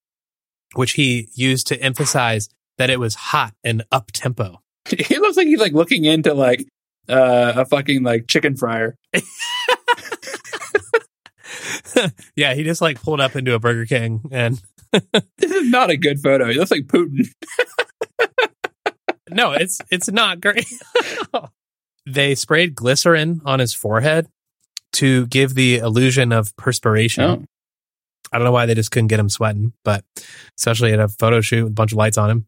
which he used to emphasize that it was hot and up tempo. He looks like he's like looking into like uh, a fucking like chicken fryer. yeah, he just like pulled up into a Burger King and This is not a good photo. He looks like Putin. No, it's it's not great. they sprayed glycerin on his forehead to give the illusion of perspiration. Oh. I don't know why they just couldn't get him sweating, but especially at a photo shoot with a bunch of lights on him.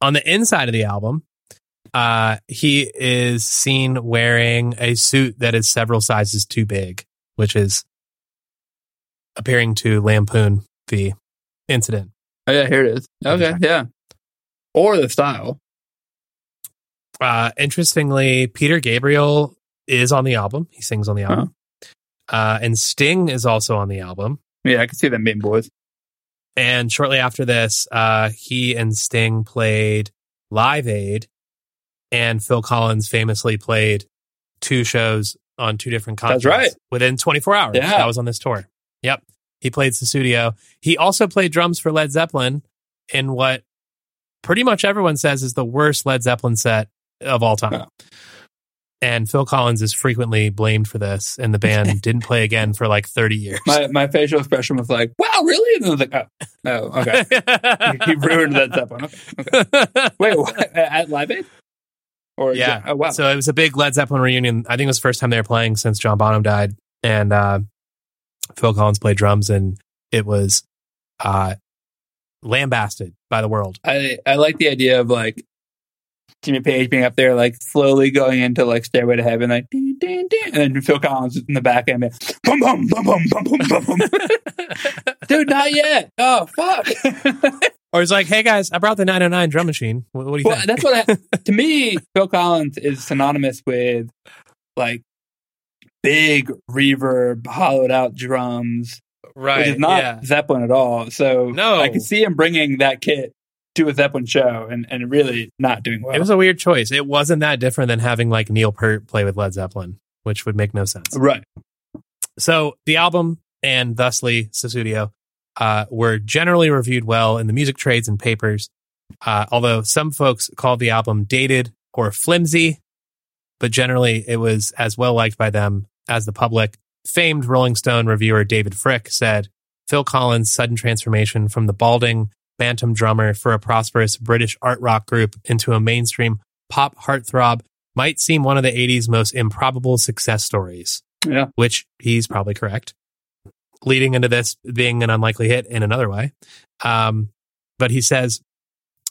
On the inside of the album, uh, he is seen wearing a suit that is several sizes too big, which is appearing to lampoon the incident. Oh yeah, here it is. Okay, yeah. Or the style. Uh, interestingly, Peter Gabriel is on the album. He sings on the album. Uh, and Sting is also on the album. Yeah, I can see them being boys. And shortly after this, uh, he and Sting played Live Aid, and Phil Collins famously played two shows on two different That's continents right. within 24 hours. Yeah. That was on this tour. Yep. He played the Studio. He also played drums for Led Zeppelin in what pretty much everyone says is the worst Led Zeppelin set of all time. And Phil Collins is frequently blamed for this, and the band didn't play again for like 30 years. My my facial expression was like, "Wow, really?" And I was like, "Oh, oh okay." he ruined that Zeppelin. Okay, okay. Wait, what? at Live Aid? Or Yeah. Oh wow. So it was a big Led Zeppelin reunion. I think it was the first time they were playing since John Bonham died. And uh, Phil Collins played drums, and it was uh, lambasted by the world. I, I like the idea of like Jimmy Page being up there, like slowly going into like Stairway to Heaven, like ding, ding, ding, and then Phil Collins in the back end, boom, boom, boom, boom, boom, boom, boom. Dude, not yet. Oh fuck. or he's like, "Hey guys, I brought the 909 drum machine. What, what do you well, think?" That's what I, to me, Phil Collins is synonymous with like big reverb, hollowed out drums, right. which is not yeah. Zeppelin at all. So No. I could see him bringing that kit to a Zeppelin show and, and really not doing well. It was a weird choice. It wasn't that different than having like Neil Peart play with Led Zeppelin, which would make no sense. right. So the album and thusly Sussudio uh, were generally reviewed well in the music trades and papers, uh, although some folks called the album dated or flimsy, but generally it was as well liked by them as the public. Famed Rolling Stone reviewer David Fricke said Phil Collins' sudden transformation from the balding bantam drummer for a prosperous British art rock group into a mainstream pop heartthrob might seem one of the 80s most improbable success stories Yeah. which he's probably correct, leading into this being an unlikely hit in another way. Um, but he says,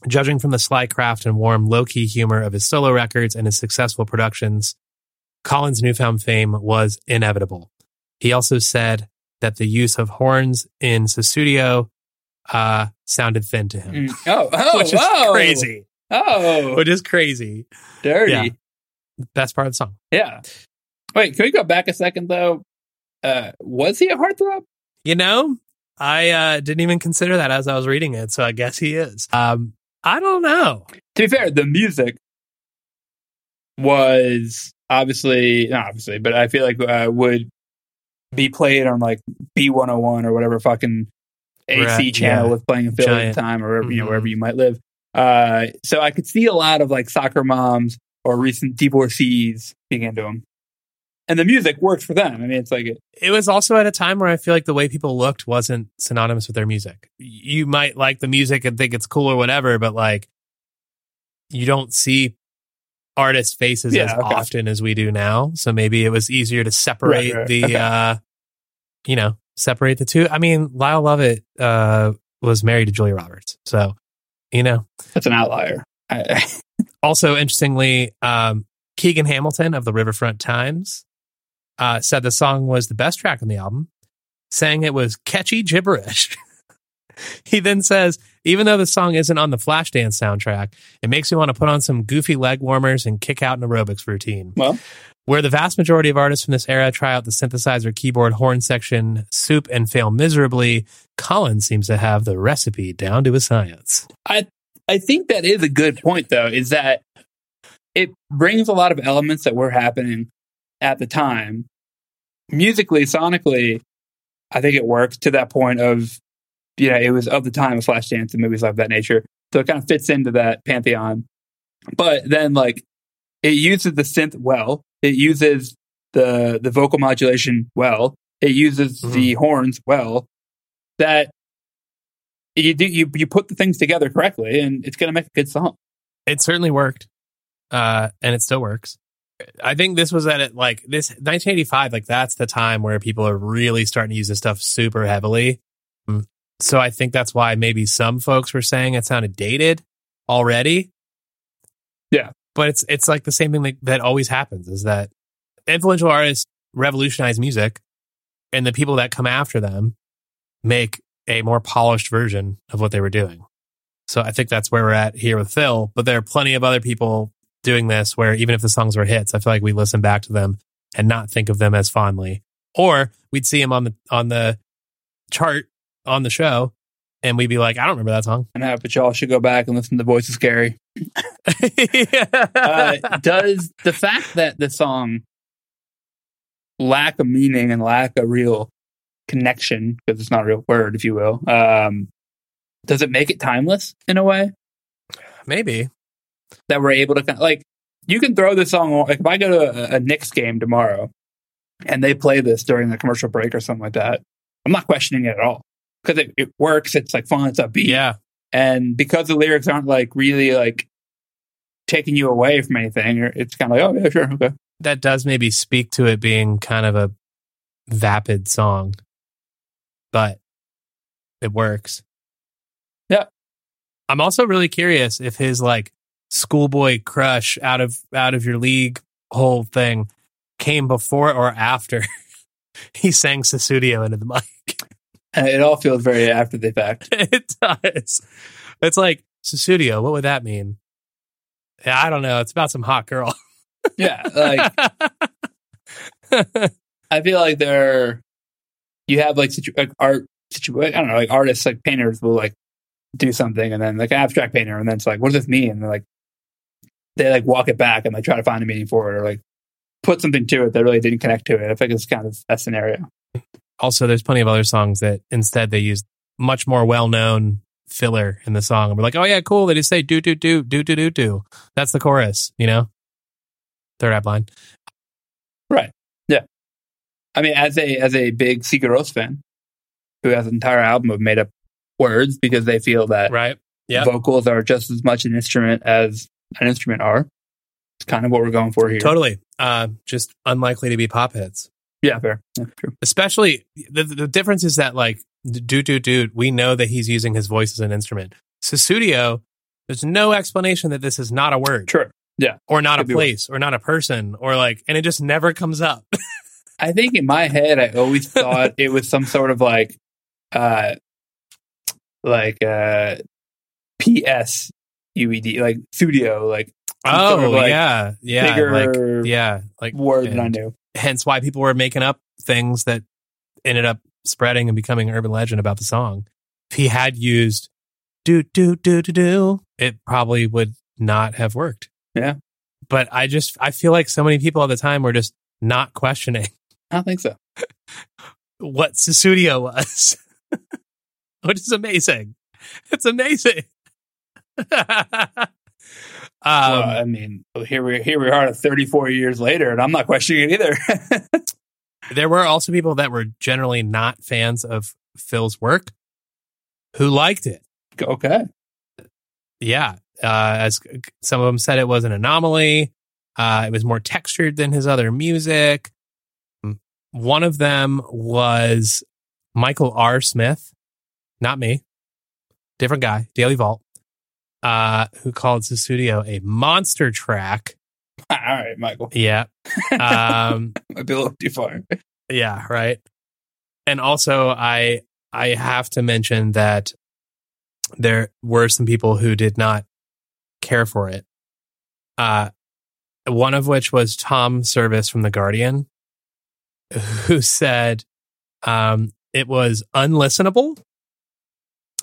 judging from the sly craft and warm, low key humor of his solo records and his successful productions, Collins' newfound fame was inevitable. He also said that the use of horns in Sussudio uh, sounded thin to him, Mm. Oh, oh, which is whoa. crazy. Oh, Which is crazy. dirty. Yeah. Yeah. Best part of the song. Yeah. Wait, can we go back a second though? Uh, was he a heartthrob? You know, I uh, didn't even consider that as I was reading it, so I guess he is. Um, I don't know. To be fair, the music was obviously not obviously, but I feel like uh, would be played on like B one hundred one or whatever fucking AC Right, channel yeah. was playing in Philly at the time, or wherever, you know wherever you might live. Uh, so I could see a lot of like soccer moms or recent divorcees being into them, and the music worked for them. I mean, it's like It was also at a time where I feel like the way people looked wasn't synonymous with their music. You might like the music and think it's cool or whatever, but like you don't see artists' faces Yeah, as okay. often as we do now. So maybe it was easier to separate Right, right, the, okay. uh, you know, separate the two. I mean, Lyle Lovett uh, was married to Julia Roberts, so you know. that's an outlier. Also, interestingly, um, Keegan Hamilton of the Riverfront Times uh, said the song was the best track on the album, saying it was catchy gibberish. he then says, even though the song isn't on the Flashdance soundtrack, it makes me want to put on some goofy leg warmers and kick out an aerobics routine. Well, Where the vast majority of artists from this era try out the synthesizer, keyboard, horn section, soup, and fail miserably, Colin seems to have the recipe down to a science. I I think that is a good point though, is that it brings a lot of elements that were happening at the time. Musically, sonically, I think it works to that point of you know, it was of the time of Flashdance and movies of that nature. So it kind of fits into that pantheon. But then like it uses the synth well. It uses the the vocal modulation well. It uses Mhm. the horns well. That you do you you put the things together correctly and it's gonna make a good song. It certainly worked. Uh, and it still works. I think this was at it like this 1985, like that's the time where people are really starting to use this stuff super heavily. So I think that's why maybe some folks were saying it sounded dated already. Yeah. But it's it's like the same thing that, that always happens is that influential artists revolutionize music and the people that come after them make a more polished version of what they were doing. So I think that's where we're at here with Phil. But there are plenty of other people doing this where even if the songs were hits, I feel like we listen back to them and not think of them as fondly. Or we'd see them on the on the chart on the show and we'd be like, I don't remember that song. I but y'all should go back and listen to Voices Carry. Uh, does the fact that the song lack a meaning and lack a real connection, because it's not a real word, if you will, um, does it make it timeless in a way Maybe. that we're able to like you can throw this song on like if I go to a, a Knicks game tomorrow and they play this during the commercial break or something like that, I'm not questioning it at all because it, it works. It's like fun. It's upbeat. Yeah. and because the lyrics aren't like really like taking you away from anything, it's kind of like, oh yeah, sure, okay. That does maybe speak to it being kind of a vapid song, but it works. Yeah. I'm also really curious if his like schoolboy crush out of out of your league whole thing came before or after he sang Sussudio into the mic. It all feels very after the fact. it does. It's like Sussudio, what would that mean? Yeah, I don't know. It's about some hot girl. Yeah, like I feel like there, you have like, situ- like art situ- I don't know, like artists, like painters will like do something, and then like an abstract painter, and then it's like, what does this mean? And like, they like walk it back and they try to find a meaning for it, or like put something to it that really didn't connect to it. I think it's kind of that scenario. Also there's plenty of other songs that instead they use much more well-known filler in the song and we're like oh yeah cool they just say do do do do do do do that's the chorus you know third rap line Right. Yeah. I mean, as a as a big Sigur Rós fan, who has an entire album of made up words because they feel that right Yeah. vocals are just as much an instrument as an instrument are. It's kind of what we're going for here. totally uh just unlikely to be pop hits Yeah, fair. Yeah, true. especially the, the difference is that like do do do we know that he's using his voice as an instrument Sussudio there's no explanation that this is not a word Sure. Yeah. Or not a Could be place or not a person or like and it just never comes up I think in my head, I always thought it was some sort of like, uh, like uh, PS UED, like studio, like oh sort of, like, yeah yeah bigger like yeah like word than I knew. Hence why people were making up things that ended up spreading and becoming urban legend about the song. If he had used do do do do do, it probably would not have worked. Yeah. But I just I feel like so many people at the time were just not questioning I don't think so. what Sussudio was. Which is amazing. It's amazing. um, well, I mean, here we here we are, 34 years later, and I'm not questioning it either. there were also people that were generally not fans of Phil's work who liked it. okay, yeah, uh, as some of them said, it was an anomaly. Uh, it was more textured than his other music. One of them was Michael R. Smith, not me, different guy, Daily Vault, uh, who called Sussudio a monster track. all right, Michael, Yeah. Um, a little too far. Yeah, right. And also I I have to mention that there were some people who did not care for it. Uh, one of which was Tom Service from The Guardian, who said um, it was unlistenable.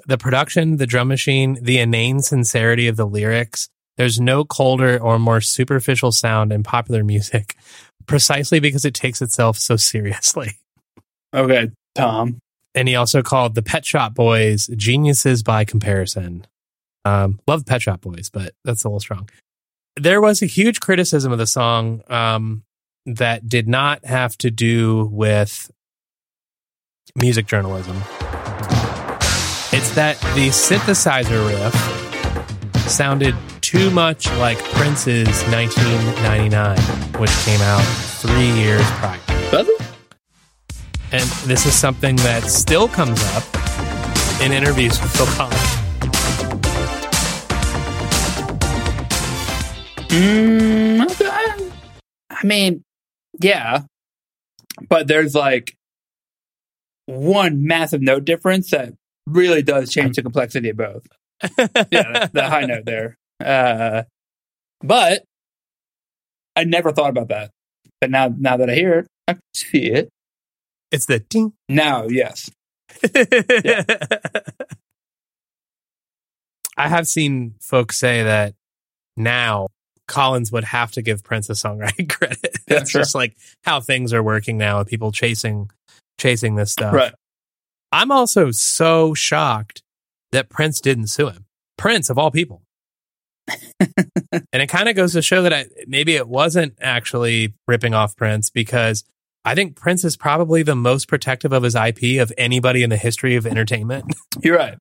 The production, the drum machine, the inane sincerity of the lyrics. There's no colder or more superficial sound in popular music, precisely because it takes itself so seriously. Okay, Tom. And he also called the Pet Shop Boys geniuses by comparison. Um, love Pet Shop Boys, but that's a little strong. There was a huge criticism of the song um, that did not have to do with music journalism. It's that the synthesizer riff sounded too much like Prince's 1999, which came out three years prior. Does it? And this is something that still comes up in interviews with Phil Collins. Mm. I mean, yeah, but there's like one massive note difference that really does change the complexity of both. yeah, the high note there. Uh, but I never thought about that. But now, now that I hear it, I see it. It's the ding. Now, yes. I have seen folks say that now Collins would have to give Prince a songwriting credit. Yeah, That's sure. just like how things are working now with people chasing chasing this stuff. Right. I'm also so shocked that Prince didn't sue him. Prince of all people. and it kind of goes to show that I, maybe it wasn't actually ripping off Prince because I think Prince is probably the most protective of his IP of anybody in the history of entertainment. You're right.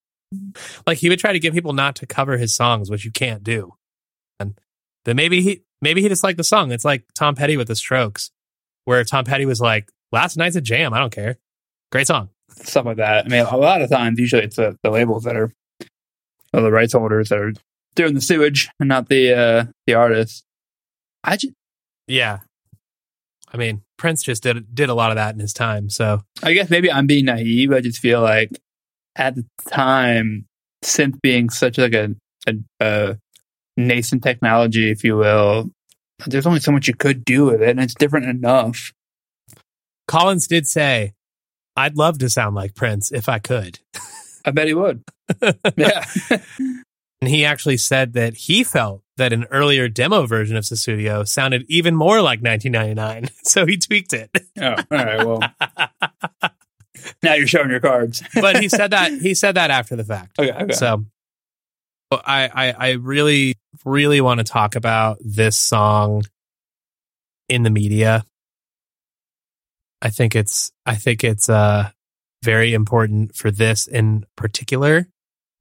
like he would try to get people not to cover his songs, which you can't do. And then maybe he maybe he just liked the song. It's like Tom Petty with the Strokes, where Tom Petty was like, "Last night's a jam. I don't care. Great song." Stuff like that. I mean, a lot of times, usually it's the, the labels that are, or the rights holders that are doing the sewage and not the uh, the artist. I just, Yeah, I mean Prince just did did a lot of that in his time. So I guess maybe I'm being naive. I just feel like at the time, synth being such like a, a, a nascent technology, if you will, there's only so much you could do with it, and it's different enough. Collins did say, "I'd love to sound like Prince if I could." I bet he would. yeah. And he actually said that he felt that an earlier demo version of Sussudio sounded even more like 1999. So he tweaked it. oh, all right. Well, now you're showing your cards. but he said that he said that after the fact. okay. Okay. So I, I I really really want to talk about this song in the media. I think it's I think it's uh very important for this in particular.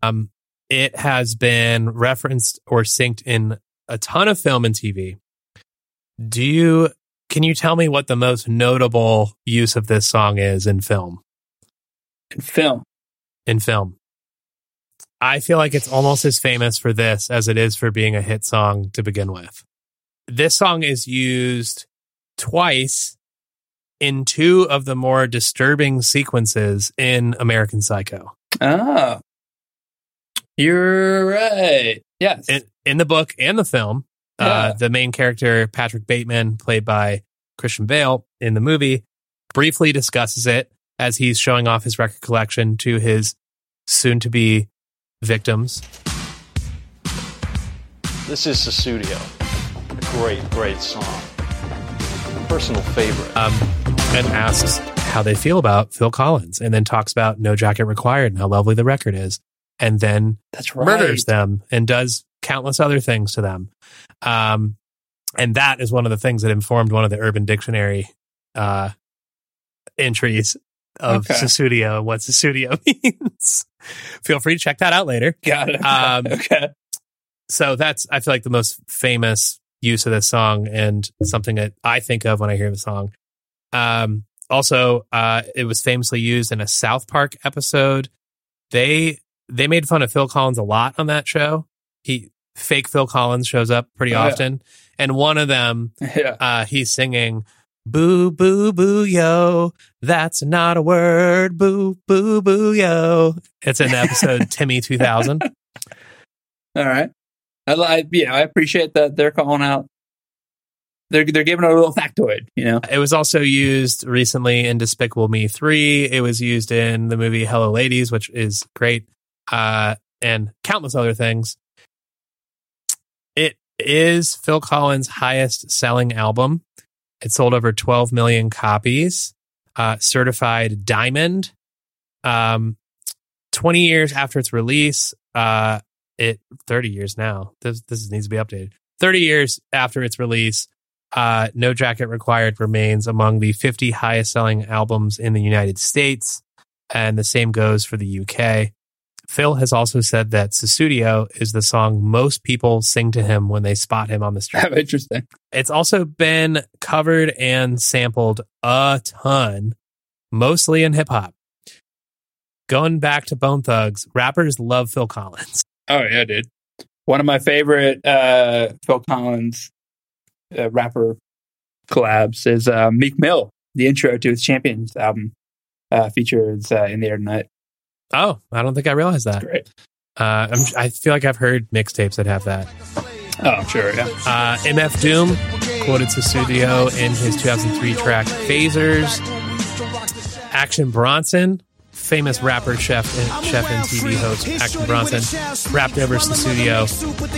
Um it has been referenced or synced in a ton of film and TV. Do you can you tell me what the most notable use of this song is in film? In film. in film. I feel like it's almost as famous for this as it is for being a hit song to begin with. This song is used twice in two of the more disturbing sequences in American Psycho. Oh, you're right. Yes. In, in the book and the film, Yeah. uh, the main character, Patrick Bateman, played by Christian Bale in the movie, briefly discusses it as he's showing off his record collection to his soon to be victims. This is Sussudio. A great, great song. Personal favorite. um, and asks how they feel about Phil Collins, and then talks about No Jacket Required and how lovely the record is, and then That's right. murders them and does countless other things to them. Um, and that is one of the things that informed one of the Urban Dictionary uh, entries of Okay. Sussudio and what Sussudio means. Feel free to check that out later. Got it. Um, okay. so that's I feel like the most famous use of this song and something that I think of when I hear the song. Um, also, uh, it was famously used in a South Park episode. They they made fun of Phil Collins a lot on that show. He fake Phil Collins shows up pretty Oh, yeah. often, and one of them Yeah. uh, he's singing Boo, boo, boo, yo. That's not a word. Boo, boo, boo, yo. It's an episode Timmy 2000. All right. I, I yeah, I appreciate that they're calling out. They're they're giving a little factoid, you know. It was also used recently in Despicable Me 3. It was used in the movie Hello Ladies, which is great, uh, and countless other things. It is Phil Collins' highest selling album. It sold over 12 million copies, uh, certified diamond. Um, 20 years after its release, uh, it 30 years now. This this needs to be updated. 30 years after its release, uh, No Jacket Required remains among the 50 highest selling albums in the United States, and the same goes for the UK. Phil has also said that Sussudio is the song most people sing to him when they spot him on the street. Interesting. It's also been covered and sampled a ton, mostly in hip hop. Going back to Bone Thugs, rappers love Phil Collins. Oh yeah, dude. One of my favorite uh, Phil Collins uh, rapper collabs is uh, Meek Mill. The intro to his Champions album uh, features uh, in the air tonight. Oh, I don't think I realized that. Great. Uh, I'm, I feel like I've heard mixtapes that have that. Oh, I'm sure. Yeah. Uh, MF Doom quoted Sussudio in his 2003 track Fazers. Action Bronson, famous rapper, chef, and, chef and TV host Action Bronson, rapped over Sussudio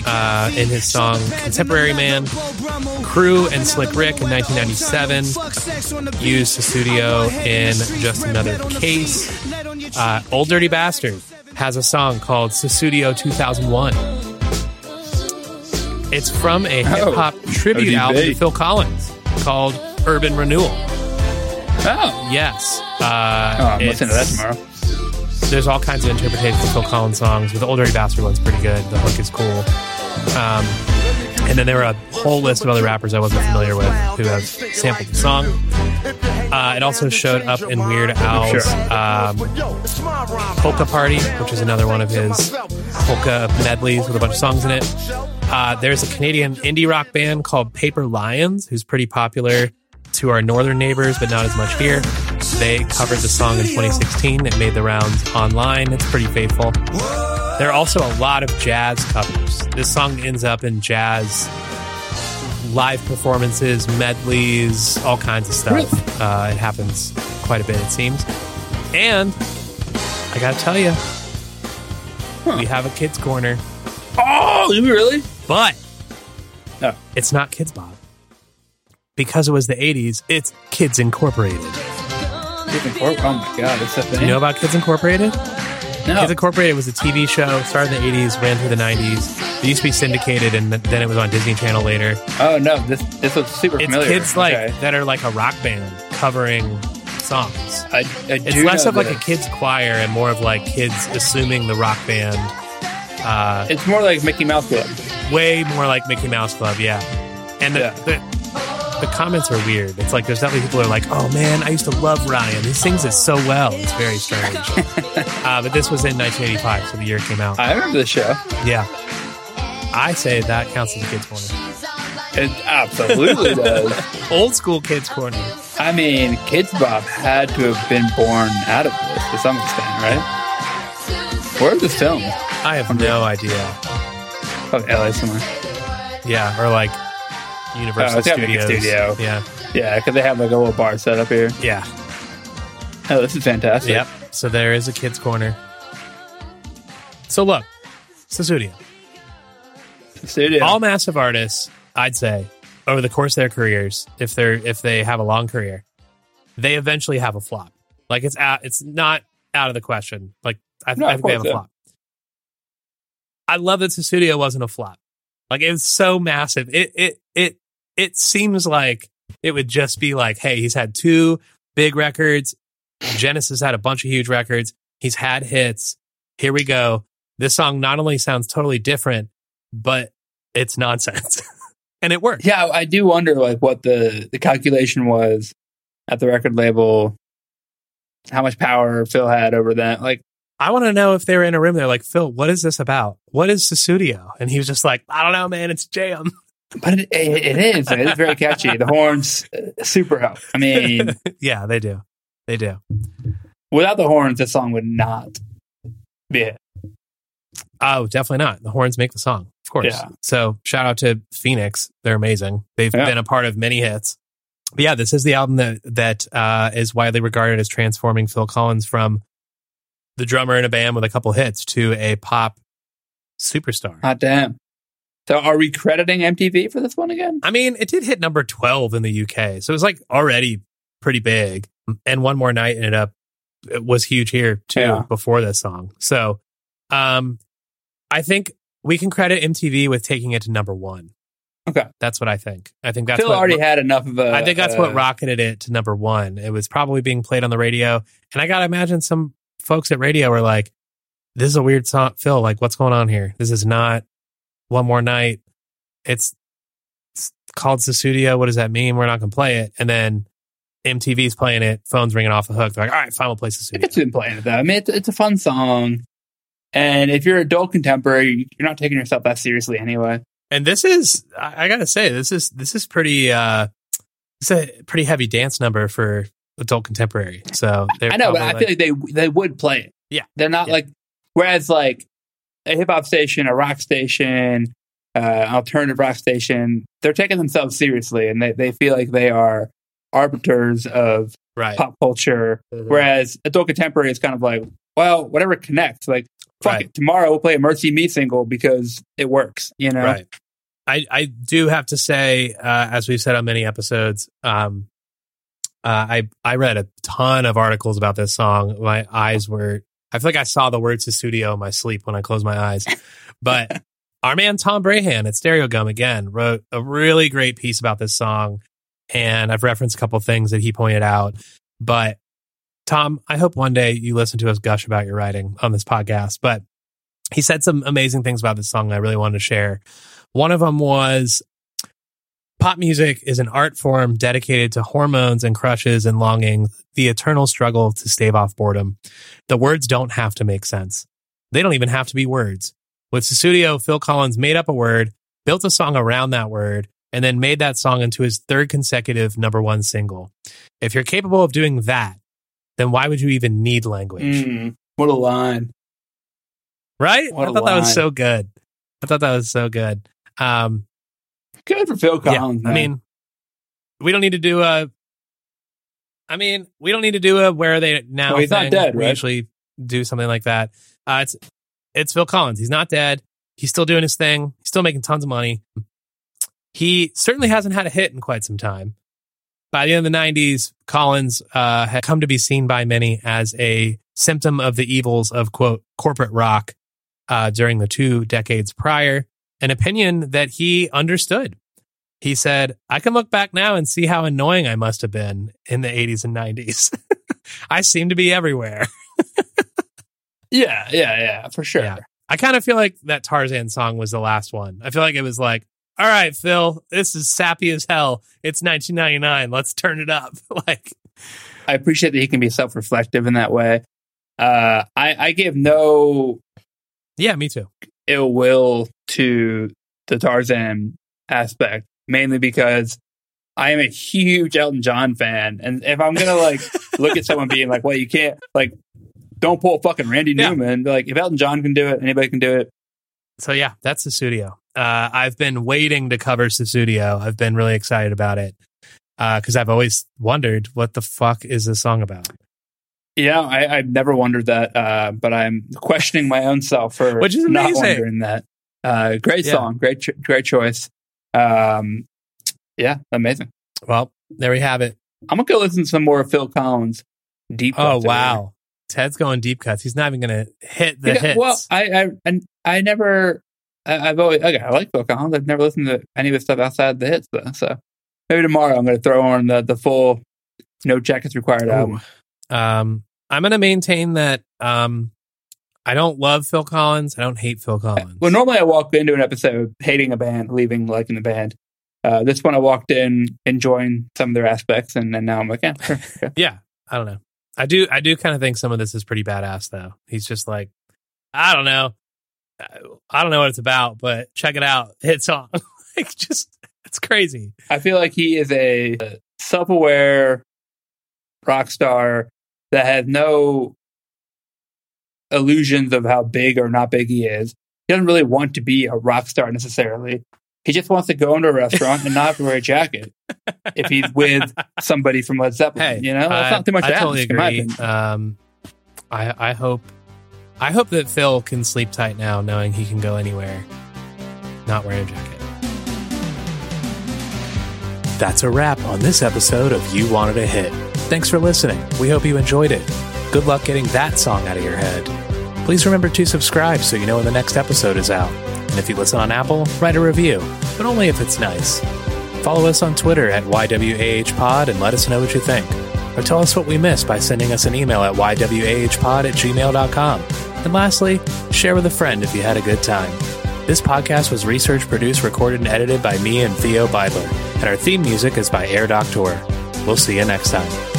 uh, in his song Contemporary Man. Cru and Slick Rick in 1997 used the studio in Just Another Case. Uh, Old Dirty Bastard has a song called Sussudio 2001. It's from a hip hop tribute ODB. album to Phil Collins called Urban Renewal. Oh. Yes. Uh, Oh, I'm listening to that tomorrow. There's all kinds of interpretations of Phil Collins songs, but the Old Dirty Bastard one's pretty good. The hook is cool. Um, and then there were a whole list of other rappers I wasn't familiar with who have sampled the song. Uh, it also showed up in Weird Al's um, Polka Party, which is another one of his polka medleys with a bunch of songs in it. Uh, there's a Canadian indie rock band called Paper Lions, who's pretty popular to our northern neighbors, but not as much here. They covered the song in 2016. It made the rounds online. It's pretty faithful. There are also a lot of jazz covers. This song ends up in jazz live performances, medleys, all kinds of stuff. Uh, it happens quite a bit, it seems. And I gotta tell you, we have a kids corner, Oh, really? but Oh. it's not Kidz Bop because it was the '80s. It's Kids Incorporated. Kids Incorporated? Oh my god, it's a thing. Do you know about Kids Incorporated? no. Kids Incorporated was a TV show, started in the 80s, ran through the 90s. It used to be syndicated, and then it was on Disney Channel later. oh no, this this was super It's familiar. kids like Okay. that are like a rock band covering songs. I, I It's less of like a kids choir and more of like kids assuming the rock band. Uh, It's more like Mickey Mouse Club. way more like Mickey Mouse Club, yeah. And the, Yeah. The the comments are weird. It's like there's definitely people who are like, "Oh man, I used to love Ryan. He sings it so well." It's very strange. uh, but this was in 1985, so the year it came out. I remember the show. Yeah. I say that counts as a kids corner. It absolutely does. Old school kids corner. I mean, Kidz Bop had to have been born out of this to some extent, right? Where is this film? I have no idea. Oh, LA somewhere. Yeah, or like Universal uh, it's a Studios. studio. Yeah. Yeah, because they have like a little bar set up here. Yeah. Oh, this is fantastic. Yep. So there is a kids corner. So look, Sussudio. Studio. All massive artists, I'd say, over the course of their careers, if they're if they have a long career, they eventually have a flop. Like it's out, it's not out of the question. Like I, No, I think they have course, a flop. I love that Sussudio wasn't a flop. Like it was so massive. It it it it seems like it would just be like, hey, he's had two big records. Genesis had a bunch of huge records. He's had hits. Here we go. This song not only sounds totally different, but it's nonsense. and it worked. yeah, I do wonder like what the the calculation was at the record label. How much power Phil had over that? Like, I want to know if they were in a room. They're like, Phil, what is this about? What is Sussudio? And he was just like, I don't know, man. It's jam. But it, it, it is. It is very catchy. The horns uh, super help. I mean, yeah, they do. They do. without the horns, this song would not be it. Oh, definitely not. The horns make the song, of course. Yeah. So shout out to Phoenix. They're amazing. They've Yeah. been a part of many hits. But yeah, this is the album that that uh, is widely regarded as transforming Phil Collins from the drummer in a band with a couple hits to a pop superstar. Hot damn. So are we crediting MTV for this one again? I mean, it did hit number 12 in the UK. So it was like already pretty big. And One More Night ended up, it was huge here too Yeah. before this song. So um, I think we can credit MTV with taking it to number one. Okay. That's what I think. I think that's Phil what, already had enough of a. I think that's uh, what rocketed it to number one. It was probably being played on the radio. And I got to imagine some folks at radio were like, this is a weird song. Phil, like, what's going on here? This is not One More Night. It's, it's called Sussudio. What does that mean? We're not going to play it. And then MTV's playing it, phone's ringing off the hook. They're like, all right, fine, we'll play I Sussudio. could see him playing it though. I mean, it's, it's a fun song. And if you're adult contemporary, you're not taking yourself that seriously anyway. And this is, I, I got to say, this is, this is pretty, uh, it's a pretty heavy dance number for adult contemporary. So they're I know, but I feel like they they would play it. Yeah. they're not Yeah. like. Whereas like a hip hop station, a rock station, uh, alternative rock station, they're taking themselves seriously, and they they feel like they are arbiters of right. pop culture. Mhm. Whereas adult contemporary is kind of like, well, whatever connects. Like, fuck Right. it, tomorrow we'll play a MercyMe single because it works. You know, Right. I, I do have to say, uh, as we've said on many episodes, um, uh, I I read a ton of articles about this song. My eyes were, I feel like I saw the words Sussudio in my sleep when I closed my eyes. But our man Tom Breihan at Stereogum again wrote a really great piece about this song, and I've referenced a couple things that he pointed out. But Tom, I hope one day you listen to us gush about your writing on this podcast. But he said some amazing things about this song I really wanted to share. One of them was pop music is an art form dedicated to hormones and crushes and longing, the eternal struggle to stave off boredom. The words don't have to make sense. They don't even have to be words. With Sussudio, Phil Collins made up a word, built a song around that word, and then made that song into his third consecutive number one single. If you're capable of doing that, then why would you even need language? Mm, what a line. Right? What I thought that was so good. I thought that was so good. Um, Good for Phil Collins. yeah, I mean, we don't need to do a. I mean, we don't need to do a where are they now. Well, he's not dead, We right? usually do something like that. Uh, it's it's Phil Collins. He's not dead. He's still doing his thing. He's still making tons of money. He certainly hasn't had a hit in quite some time. By the end of the '90s, Collins uh, had come to be seen by many as a symptom of the evils of quote corporate rock uh, during the two decades prior. An opinion that he understood. He said, I can look back now and see how annoying I must have been in the 80s and 90s. I seem to be everywhere. yeah, yeah, yeah, for sure. Yeah. I kind of feel like that Tarzan song was the last one. I feel like it was like, all right, Phil, this is sappy as hell. It's 1999. Let's turn it up. like, I appreciate that he can be self reflective in that way. Uh, I, I give no yeah, me too. ill will to the Tarzan aspect, mainly because I am a huge Elton John fan. And if I'm gonna like look at someone being like, well, you can't like don't pull fucking Randy Yeah. Newman. Like if Elton John can do it, anybody can do it. So yeah, that's Sussudio. Uh, I've been waiting to cover Sussudio. I've been really excited about it because I've always wondered what the fuck is this song about. Yeah, I, I've never wondered that, uh, but I'm questioning my own self for Which is not amazing. wondering that. Uh, great Yeah. song, great, great choice. Um, yeah, amazing. Well, there we have it. I'm gonna go listen to some more Phil Collins. Deep. Oh wow, Ted's going deep cuts. He's not even going to hit the. Yeah, hits. Well, I, I, and I never. I, I've always. Okay, I like Phil Collins. I've never listened to any of his stuff outside the hits though. So maybe tomorrow I'm gonna throw on the the full No Jackets Required album. um, I'm going to maintain that. Um, I don't love Phil Collins. I don't hate Phil Collins. Well, normally I walk into an episode hating a band, leaving liking the band. Uh, this one I walked in enjoying some of their aspects, and then now I'm like, yeah, sure, yeah, I don't know. I do. I do kind of think some of this is pretty badass, though. He's just like, I don't know. I don't know what it's about, but check it out. Hit song. like just it's crazy. I feel like he is a self-aware rock star that has no illusions of how big or not big he is. He doesn't really want to be a rock star necessarily. He just wants to go into a restaurant and not have to wear a jacket if he's with somebody from Led Zeppelin. Hey, you know, that's I, not too much I to totally ask, in my agree. Um, I I hope I hope that Phil can sleep tight now, knowing he can go anywhere, not wearing a jacket. That's a wrap on this episode of You Wanted a Hit. Thanks for listening. We hope you enjoyed it. Good luck getting that song out of your head. Please remember to subscribe so you know when the next episode is out. And if you listen on Apple, write a review, but only if it's nice. Follow us on Twitter at YWAHpod and let us know what you think. Or tell us what we missed by sending us an email at YWAHpod at gmail.com. And lastly, share with a friend if you had a good time. This podcast was researched, produced, recorded, and edited by me and Theo Beidler, and our theme music is by Air Doctor. We'll see you next time.